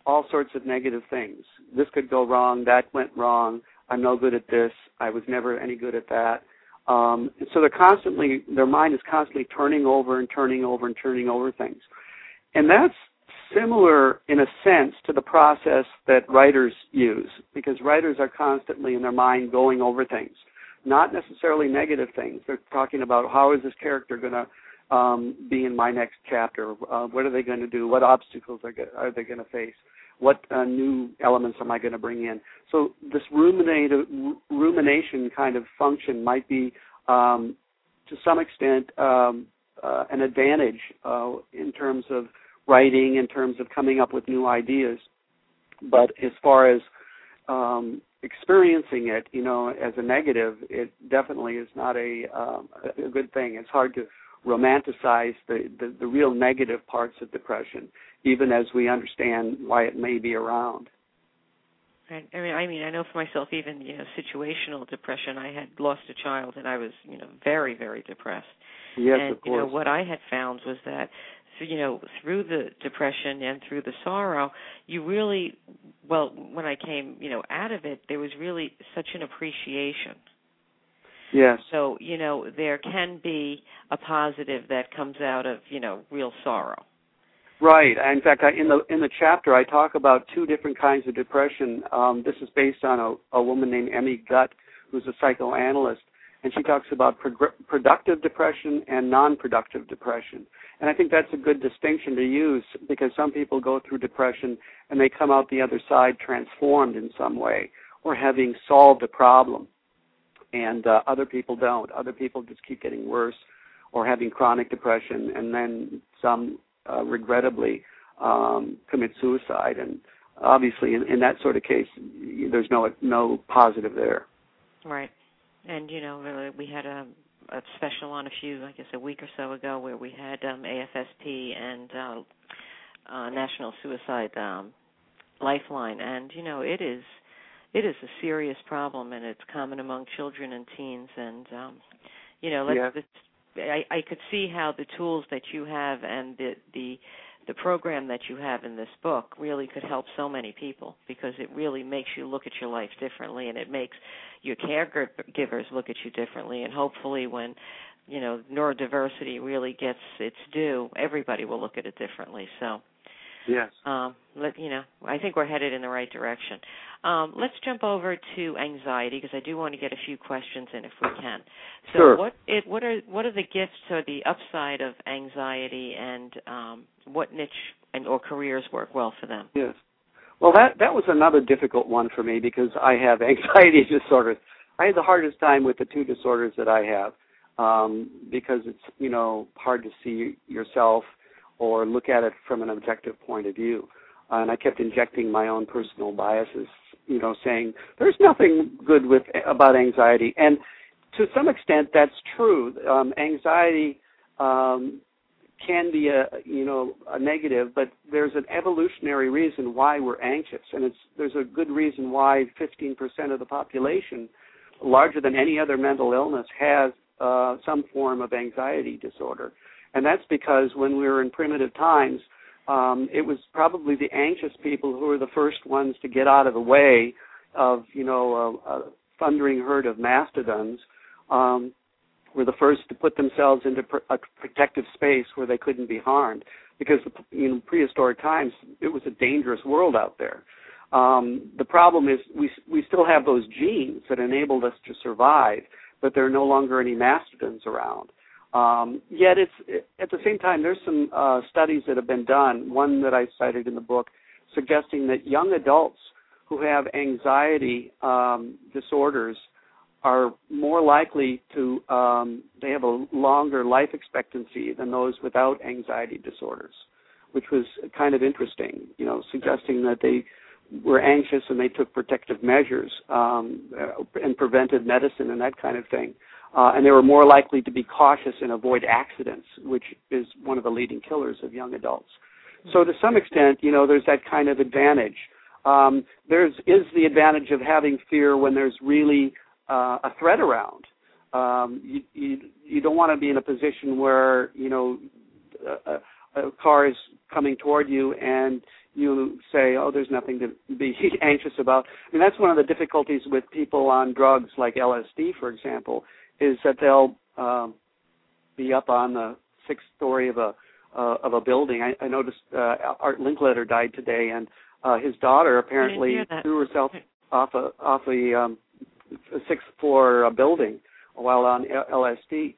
all sorts of negative things. This could go wrong. That went wrong. I'm no good at this. I was never any good at that. Um, so they're constantly, their mind is constantly turning over and turning over and turning over things. And that's similar in a sense to the process that writers use because writers are constantly in their mind going over things not necessarily negative things. They're talking about how is this character going to um, be in my next chapter? Uh, what are they going to do? What obstacles are, are they going to face? What uh, new elements am I going to bring in? So this rumination kind of function might be, um, to some extent, um, uh, an advantage uh, in terms of writing, in terms of coming up with new ideas. But as far as um, experiencing it, you know, as a negative, it definitely is not a, um, a good thing. It's hard to romanticize the, the, the real negative parts of depression, even as we understand why it may be around. I mean, I mean, I know for myself, even you know, situational depression. I had lost a child, and I was, you know, very, very depressed. Yes, and, of course. You know, what I had found was that you know through the depression and through the sorrow you really well when i came you know out of it there was really such an appreciation. Yes. So you know there can be a positive that comes out of you know real sorrow. Right. In fact I, in the in the chapter i talk about two different kinds of depression. Um, this is based on a, a woman named Emmy Gut who's a psychoanalyst and she talks about pro- productive depression and non-productive depression. And I think that's a good distinction to use because some people go through depression and they come out the other side transformed in some way or having solved a problem. And uh, other people don't. Other people just keep getting worse or having chronic depression and then some uh, regrettably um, commit suicide. And obviously, in, in that sort of case, there's no no positive there. Right. And you know, we had a, a special on a few, I guess, a week or so ago, where we had um, AFSP and uh, uh, National Suicide um, Lifeline, and you know, it is it is a serious problem, and it's common among children and teens. And um, you know, let's, yeah. I, I could see how the tools that you have and the the the program that you have in this book really could help so many people because it really makes you look at your life differently and it makes your caregivers look at you differently. And hopefully when you know neurodiversity really gets its due everybody will look at it differently. So yes um let you know i think we're headed in the right direction um, let's jump over to anxiety because I do want to get a few questions in if we can. So sure. what it, what are what are the gifts or the upside of anxiety, and um, what niche and or careers work well for them? Yes. Well, that that was another difficult one for me because I have (laughs) anxiety disorders. I had the hardest time with the two disorders that I have um, because it's you know hard to see yourself or look at it from an objective point of view. Uh, and I kept injecting my own personal biases you know, saying there's nothing good with about anxiety, and to some extent that's true. Um, anxiety um, can be a you know a negative, but there's an evolutionary reason why we're anxious, and it's there's a good reason why 15% of the population, larger than any other mental illness, has uh, some form of anxiety disorder, and that's because when we were in primitive times um, it was probably the anxious people who were the first ones to get out of the way of you know a, a thundering herd of mastodons um, were the first to put themselves into pr- a protective space where they couldn't be harmed because in prehistoric times it was a dangerous world out there. Um, the problem is we we still have those genes that enabled us to survive, but there are no longer any mastodons around. Um, yet it's at the same time there's some uh, studies that have been done. One that I cited in the book suggesting that young adults who have anxiety um, disorders are more likely to um, they have a longer life expectancy than those without anxiety disorders, which was kind of interesting. You know, suggesting that they were anxious and they took protective measures um, and prevented medicine and that kind of thing. Uh, and they were more likely to be cautious and avoid accidents, which is one of the leading killers of young adults. So to some extent, you know, there's that kind of advantage. Um, there's is the advantage of having fear when there's really uh, a threat around. Um, you, you you don't want to be in a position where you know a, a car is coming toward you and you say, "Oh, there's nothing to be (laughs) anxious about." I mean, that's one of the difficulties with people on drugs like LSD, for example, is that they'll um, be up on the sixth story of a uh, of a building. I, I noticed uh, Art Linkletter died today, and uh, his daughter apparently threw herself off a off a um, a sixth floor uh, building while on LSD.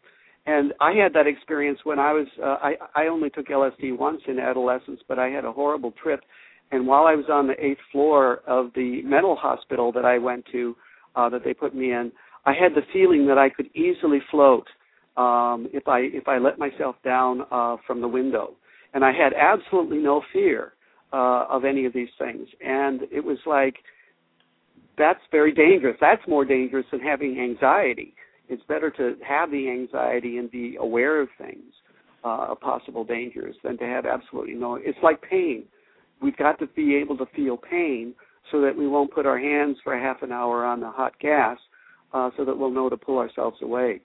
And I had that experience when I was uh, I I only took LSD once in adolescence, but I had a horrible trip. And while I was on the eighth floor of the mental hospital that I went to, uh, that they put me in, I had the feeling that I could easily float um, if I if I let myself down uh, from the window. And I had absolutely no fear uh, of any of these things. And it was like that's very dangerous. That's more dangerous than having anxiety. It's better to have the anxiety and be aware of things, uh, of possible dangers, than to have absolutely no. It's like pain. We've got to be able to feel pain so that we won't put our hands for half an hour on the hot gas, uh, so that we'll know to pull ourselves away.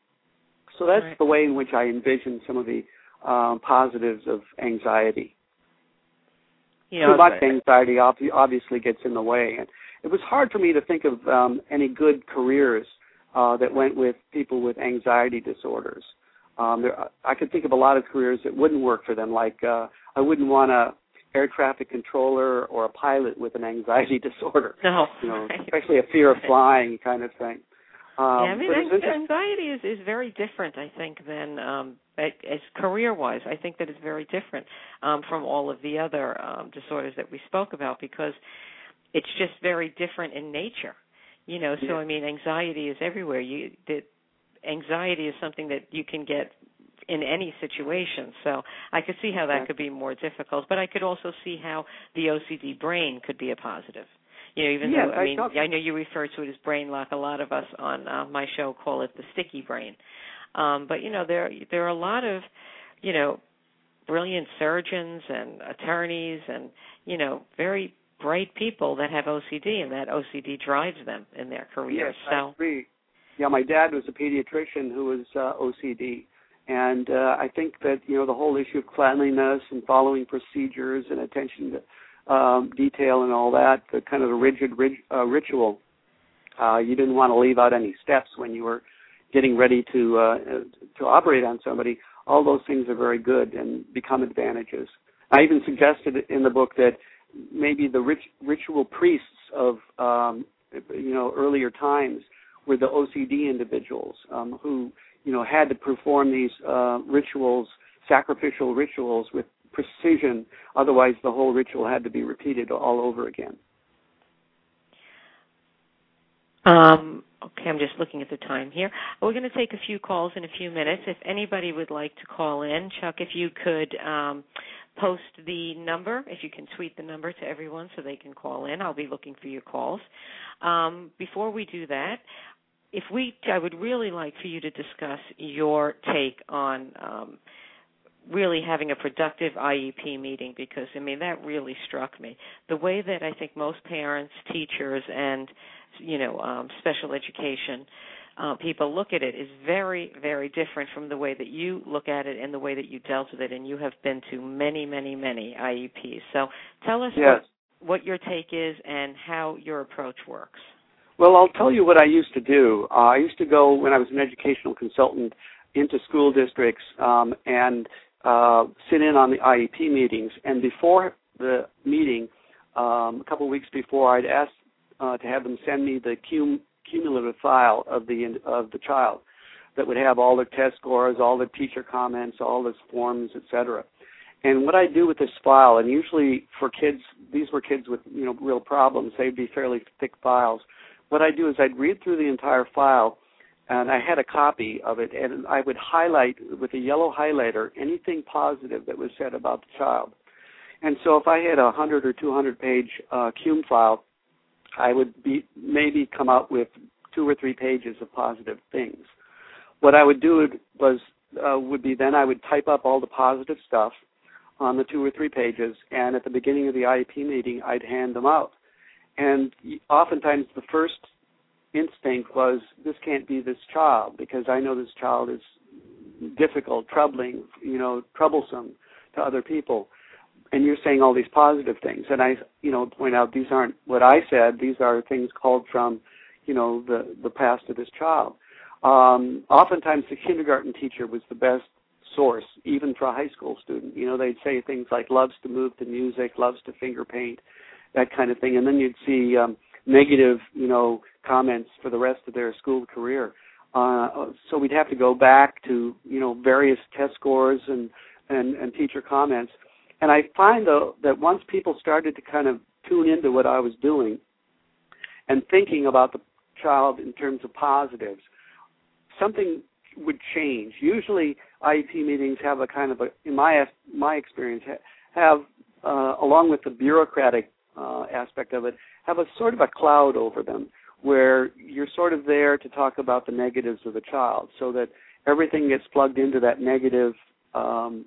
So that's right. the way in which I envision some of the um, positives of anxiety. You know, Too much anxiety obviously gets in the way, and it was hard for me to think of um, any good careers uh, that went with people with anxiety disorders. Um, there, I could think of a lot of careers that wouldn't work for them. Like uh, I wouldn't want a air traffic controller or a pilot with an anxiety (laughs) disorder. No, you know, (laughs) right. especially a fear of flying kind of thing. Um, yeah, I mean, anxiety is is very different, I think, than um, as career-wise. I think that it's very different um, from all of the other um, disorders that we spoke about because it's just very different in nature you know? So yeah. i mean anxiety is everywhere. You that anxiety is something that you can get in any situation. So i could see how that could be more difficult but i could also see how the ocd brain could be a positive you know even yeah, though i, I mean talk- i know you refer to it as brain lock a lot of us on uh, my show call it the sticky brain um but you know there there are a lot of you know brilliant surgeons and attorneys and you know very bright people that have OCD, and that OCD drives them in their career. Yes, so. I agree. Yeah, my dad was a pediatrician who was uh, OCD, and uh, I think that you know the whole issue of cleanliness and following procedures and attention to um, detail and all that, the kind of the rigid rig- uh, ritual. Uh, you didn't want to leave out any steps when you were getting ready to uh, to operate on somebody. All those things are very good and become advantages. I even suggested in the book that maybe the rit- ritual priests of um, you know earlier times were the OCD individuals um, who you know had to perform these uh, rituals, sacrificial rituals with precision. Otherwise, the whole ritual had to be repeated all over again. Um, okay, I'm just looking at the time here. We're going to take a few calls in a few minutes. If anybody would like to call in, Chuck, if you could um, post the number if you can tweet the number to everyone so they can call in i'll be looking for your calls um, before we do that if we i would really like for you to discuss your take on um, really having a productive IEP meeting because I mean that really struck me. The way that I think most parents, teachers, and you know um, special education uh, people look at it is very, very different from the way that you look at it and the way that you dealt with it. And you have been to many, many, many IEPs. So tell us yes. what, what your take is and how your approach works. Well, I'll tell you what I used to do. Uh, I used to go when I was an educational consultant into school districts um, and uh, sit in on the IEP meetings. And before the meeting, um, a couple of weeks before, I'd ask uh, to have them send me the cum- cumulative file of the of the child that would have all their test scores, all the teacher comments, all the forms, etc. And what I do with this file, and usually for kids, these were kids with you know real problems. They'd be fairly thick files. What I do is I'd read through the entire file, and I had a copy of it, and I would highlight with a yellow highlighter anything positive that was said about the child. And so if I had a hundred or two hundred page uh, cum file, I would be maybe come out with two or three pages of positive things. What I would do was uh, would be then I would type up all the positive stuff on the two or three pages, and at the beginning of the IEP meeting, I'd hand them out. And oftentimes, the first instinct was, "This can't be this child," because I know this child is difficult, troubling, you know, troublesome to other people. And you're saying all these positive things, and I, you know, point out these aren't what I said. These are things called from, you know, the the past of this child. Um, oftentimes, the kindergarten teacher was the best source, even for a high school student. You know, they'd say things like loves to move to music, loves to finger paint, that kind of thing, and then you'd see um, negative, you know, comments for the rest of their school career. Uh, so we'd have to go back to you know various test scores and, and and teacher comments, and I find though that once people started to kind of tune into what I was doing and thinking about the child in terms of positives, something would change. Usually, IEP meetings have a kind of a, in my my experience, have uh, along with the bureaucratic uh, aspect of it, have a sort of a cloud over them, where you're sort of there to talk about the negatives of the child, so that everything gets plugged into that negative um,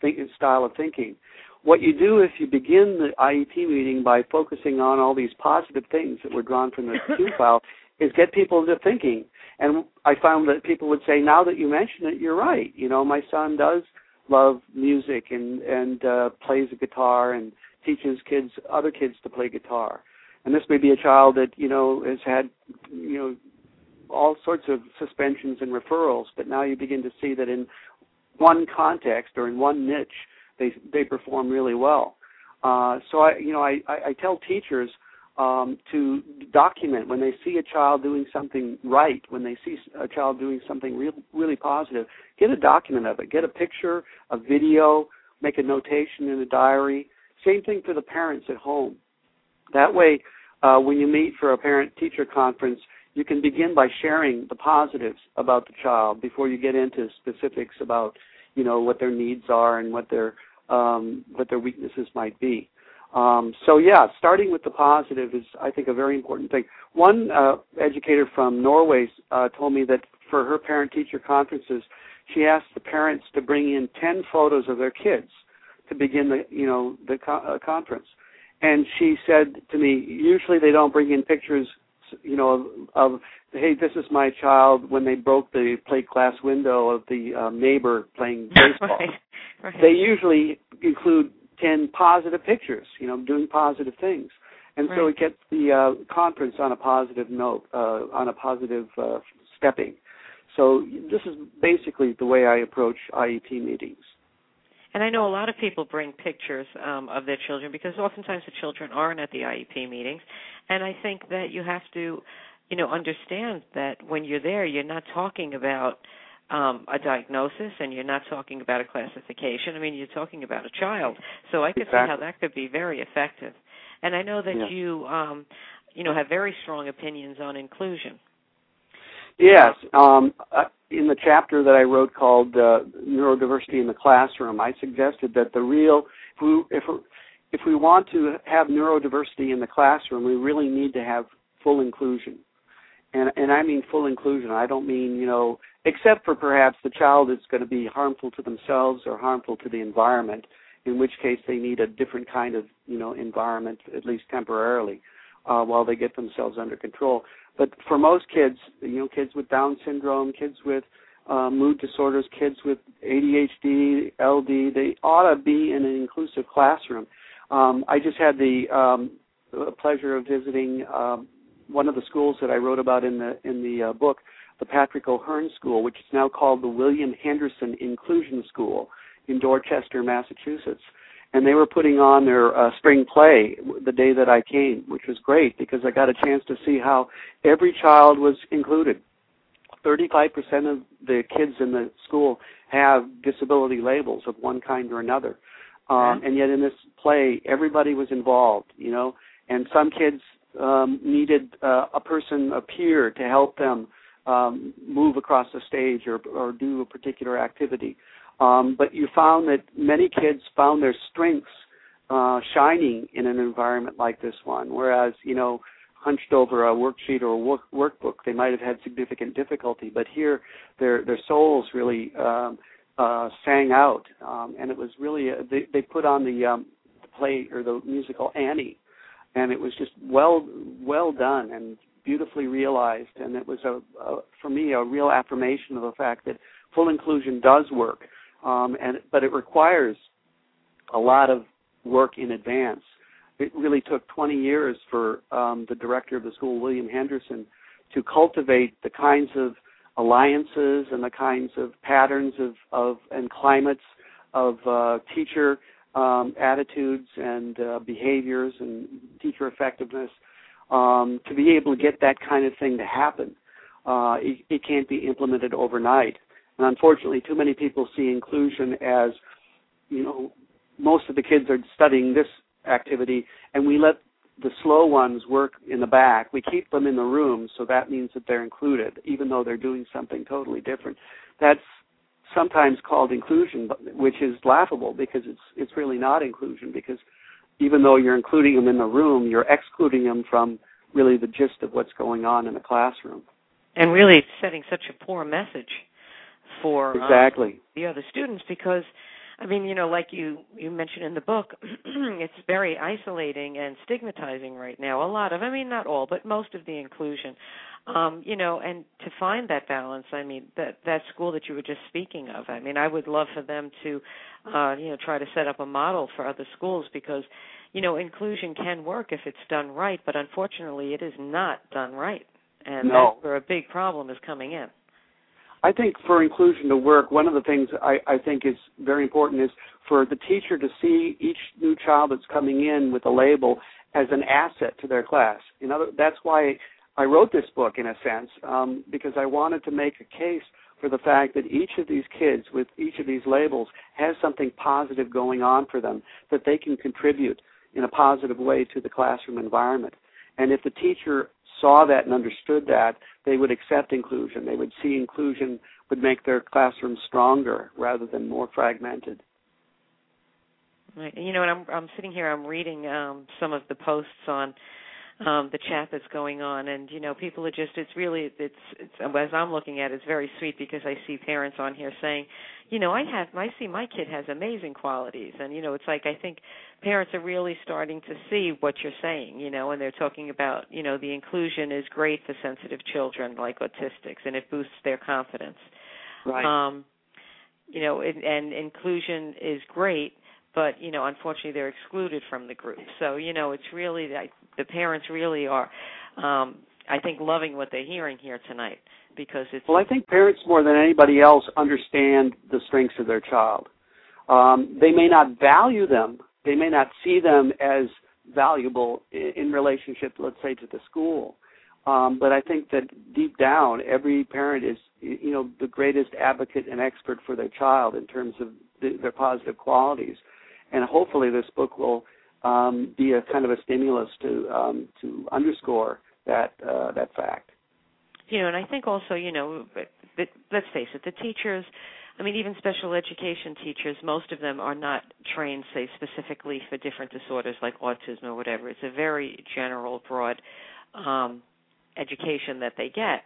think, style of thinking. What you do if you begin the IEP meeting by focusing on all these positive things that were drawn from the (laughs) cum file is get people into thinking and I found that people would say, now that you mention it, you're right. You know, my son does love music and and uh, plays a guitar and teaches kids other kids to play guitar. And this may be a child that you know has had you know all sorts of suspensions and referrals, but now you begin to see that in one context or in one niche, they they perform really well. Uh, so I you know I, I, I tell teachers um, to document when they see a child doing something right, when they see a child doing something real, really positive, get a document of it. Get a picture, a video, make a notation in a diary. Same thing for the parents at home. That way, uh, when you meet for a parent-teacher conference, you can begin by sharing the positives about the child before you get into specifics about, you know, what their needs are and what their um, what their weaknesses might be. Um, so yeah, starting with the positive is, I think, a very important thing. One uh, educator from Norway uh, told me that for her parent-teacher conferences, she asked the parents to bring in ten photos of their kids to begin the, you know, the co- uh, conference. And she said to me, usually they don't bring in pictures, you know, of, of hey, this is my child when they broke the plate glass window of the uh, neighbor playing (laughs) baseball. right, right. They usually include 10 positive pictures, you know, doing positive things. And right. so it gets the uh, conference on a positive note, uh, on a positive uh, stepping. So this is basically the way I approach IEP meetings. And I know a lot of people bring pictures um, of their children because oftentimes the children aren't at the IEP meetings. And I think that you have to, you know, understand that when you're there, you're not talking about um, a diagnosis and you're not talking about a classification. I mean, you're talking about a child. So I could exactly. see how that could be very effective. And I know that yeah. you, um, you know, have very strong opinions on inclusion. Yes, um, in the chapter that I wrote called uh, "Neurodiversity in the Classroom," I suggested that the real, if we, if, if we want to have neurodiversity in the classroom, we really need to have full inclusion and and I mean full inclusion. I don't mean you know, except for perhaps the child is going to be harmful to themselves or harmful to the environment, in which case they need a different kind of you know environment at least temporarily, uh, while they get themselves under control. But for most kids, you know, kids with Down syndrome, kids with uh, mood disorders, kids with ADHD, LD, they ought to be in an inclusive classroom. Um, I just had the um, pleasure of visiting um, one of the schools that I wrote about in the in the uh, book, the Patrick O'Hearn School, which is now called the William Henderson Inclusion School in Dorchester, Massachusetts. And they were putting on their uh, spring play the day that I came, which was great because I got a chance to see how every child was included. 35% of the kids in the school have disability labels of one kind or another. Um, and yet in this play, everybody was involved, you know, and some kids um, needed uh, a person, a peer, to help them um, move across the stage or, or do a particular activity. Um, but you found that many kids found their strengths uh, shining in an environment like this one, whereas you know hunched over a worksheet or a work, workbook, they might have had significant difficulty. But here, their their souls really um, uh, sang out, um, and it was really a, they they put on the, um, the play or the musical Annie, and it was just well well done and beautifully realized, and it was a, a for me a real affirmation of the fact that full inclusion does work, um, and but it requires a lot of work in advance. It really took 20 years for um, the director of the school, William Henderson, to cultivate the kinds of alliances and the kinds of patterns of, of and climates of uh, teacher um, attitudes and uh, behaviors and teacher effectiveness um, to be able to get that kind of thing to happen. Uh, it, it can't be implemented overnight. And unfortunately, too many people see inclusion as, you know, most of the kids are studying this activity, and we let the slow ones work in the back. We keep them in the room, so that means that they're included, even though they're doing something totally different. That's sometimes called inclusion, which is laughable because it's it's really not inclusion because even though you're including them in the room, you're excluding them from really the gist of what's going on in the classroom. And really setting such a poor message for um, exactly um, the other students because I mean, you know, like you you mentioned in the book, (clears throat) it's very isolating and stigmatizing right now. A lot of, I mean, not all, but most of the inclusion. Um, you know, and to find that balance, I mean, that that school that you were just speaking of. I mean, I would love for them to, uh, you know, try to set up a model for other schools because, you know, inclusion can work if it's done right, but unfortunately, it is not done right, and no. that's where a big problem is coming in. I think for inclusion to work, one of the things I, I think is very important is for the teacher to see each new child that's coming in with a label as an asset to their class. You that's why I wrote this book in a sense, um, because I wanted to make a case for the fact that each of these kids with each of these labels has something positive going on for them that they can contribute in a positive way to the classroom environment. And if the teacher saw that and understood that, they would accept inclusion. They would see inclusion would make their classroom stronger rather than more fragmented. Right. You know, and I'm I'm sitting here. I'm reading um, some of the posts on um the chat that's going on. And you know people are just it's really it's it's as i'm looking at it, it's very sweet because i see parents on here saying you know i have i see my kid has amazing qualities. And you know it's like i think parents are really starting to see what you're saying you know and they're talking about you know the inclusion is great for sensitive children like autistics and it boosts their confidence. Right. Um you know and, and inclusion is great but you know unfortunately they're excluded from the group. So you know it's really the, the parents really are um i think loving what they're hearing here tonight because it's well i think parents more than anybody else understand the strengths of their child. Um they may not value them. They may not see them as valuable in, relationship let's say to the school. Um, but I think that deep down, every parent is, you know, the greatest advocate and expert for their child in terms of the, their positive qualities and hopefully this book will um, be a kind of a stimulus to um, to underscore that uh, that fact. You know, and I think also, you know, that, let's face it, the teachers. I mean, even special education teachers, most of them are not trained, say, specifically for different disorders like autism or whatever. It's a very general, broad um, education that they get.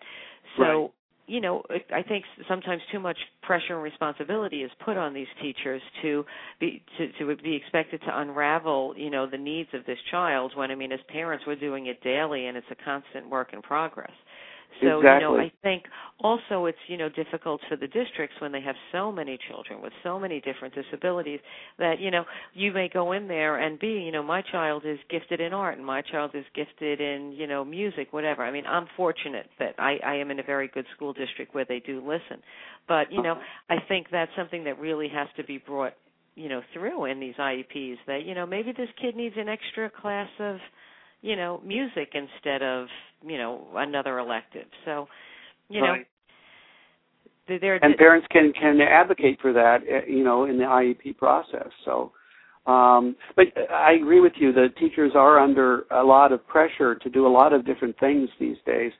So, right you know, I think sometimes too much pressure and responsibility is put on these teachers to be to, to be expected to unravel, you know, the needs of this child. When I mean, as parents, we're doing it daily, and it's a constant work in progress. So exactly. you know, I think also it's you know difficult for the districts when they have so many children with so many different disabilities that you know you may go in there and be you know my child is gifted in art and my child is gifted in you know music whatever. I mean I'm fortunate that I I am in a very good school district where they do listen, but you know Uh-huh. I think that's something that really has to be brought you know through in these IEPs that you know maybe this kid needs an extra class of you know music instead of you know another elective. So you know Right. th- there and parents can can advocate for that uh, you know in the IEP process. So um but I agree with you the teachers are under a lot of pressure to do a lot of different things these days.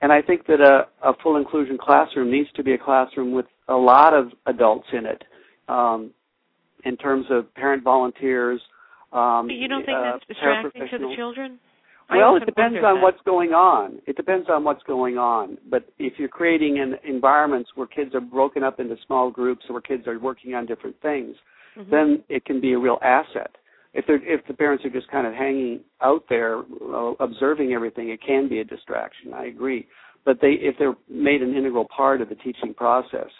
And I think that a, a full inclusion classroom needs to be a classroom with a lot of adults in it um in terms of parent volunteers um you don't think uh, that's distracting to the children Well, it depends on that. what's going on. It depends on what's going on. But if you're creating an environments where kids are broken up into small groups, where kids are working on different things, Mhm. then it can be a real asset. If they're if the parents are just kind of hanging out there, uh, observing everything, it can be a distraction. I agree. But they if they're made an integral part of the teaching process,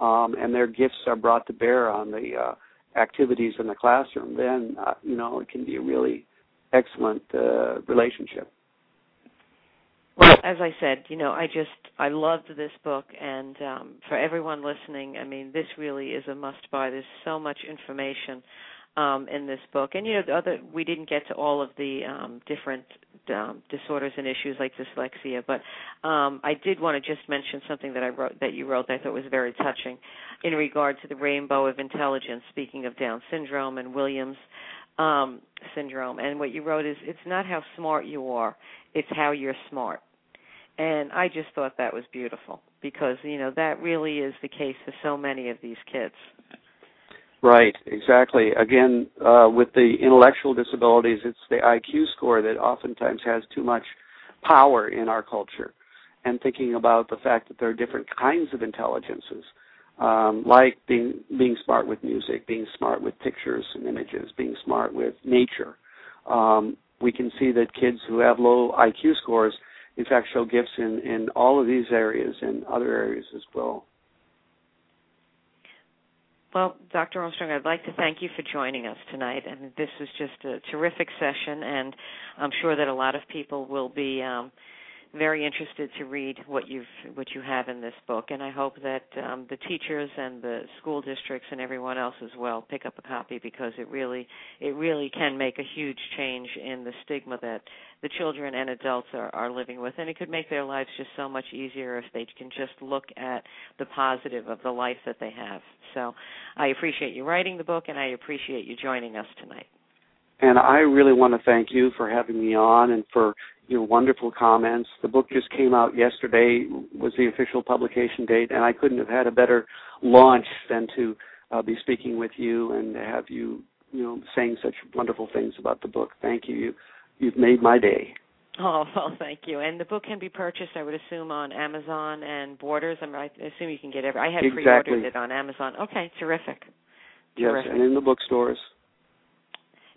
um, and their gifts are brought to bear on the uh, activities in the classroom, then uh, you know it can be a really excellent uh, relationship. Well, as I said, you know, I just I loved this book, and um, for everyone listening, I mean, this really is a must-buy. There's so much information um, in this book, and you know, the other we didn't get to all of the um, different um, disorders and issues like dyslexia, but um, I did want to just mention something that I wrote that you wrote that I thought was very touching in regard to the rainbow of intelligence. Speaking of Down syndrome and Williams um, syndrome, and what you wrote is it's not how smart you are, it's how you're smart. And I just thought that was beautiful because you know that really is the case for so many of these kids. Right, exactly. Again, uh, with the intellectual disabilities, it's the IQ score that oftentimes has too much power in our culture. And thinking about the fact that there are different kinds of intelligences, um, like being being smart with music, being smart with pictures and images, being smart with nature. Um, we can see that kids who have low IQ scores, in fact, show gifts in in all of these areas and other areas as well. Well, Dr. Armstrong, I'd like to thank you for joining us tonight. And this was just a terrific session, and I'm sure that a lot of people will be um, very interested to read what you've what you have in this book. And I hope that um, the teachers and the school districts and everyone else as well pick up a copy because it really it really can make a huge change in the stigma that the children and adults are, are living with, and it could make their lives just so much easier if they can just look at the positive of the life that they have. So I appreciate you writing the book, and I appreciate you joining us tonight. And I really want to thank you for having me on and for your wonderful comments. The book just came out yesterday, was the official publication date, and I couldn't have had a better launch than to uh, be speaking with you and have you, you know, saying such wonderful things about the book. Thank you. You you've made my day. Oh (laughs) well, thank you. And the book can be purchased, I would assume, on Amazon and Borders. I, mean, I assume you can get every. I had Exactly. pre-ordered it on Amazon. Okay, terrific. Yes, Terrific. and in the bookstores.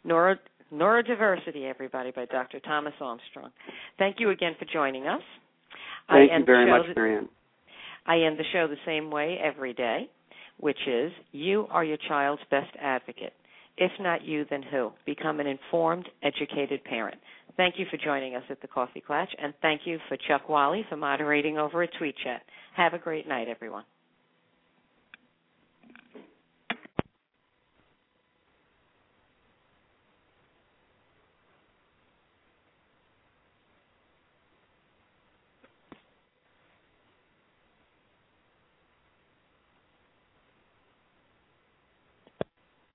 Neuro, Neurodiversity, everybody, by Dr. Thomas Armstrong. Thank you again for joining us. Thank I you very much, Marianne. I end the show the same way every day, which is you are your child's best advocate. If not you, then who? Become an informed, educated parent. Thank you for joining us at the Coffee Klatch, and thank you for Chuck Wally for moderating over at Tweet Chat. Have a great night, everyone.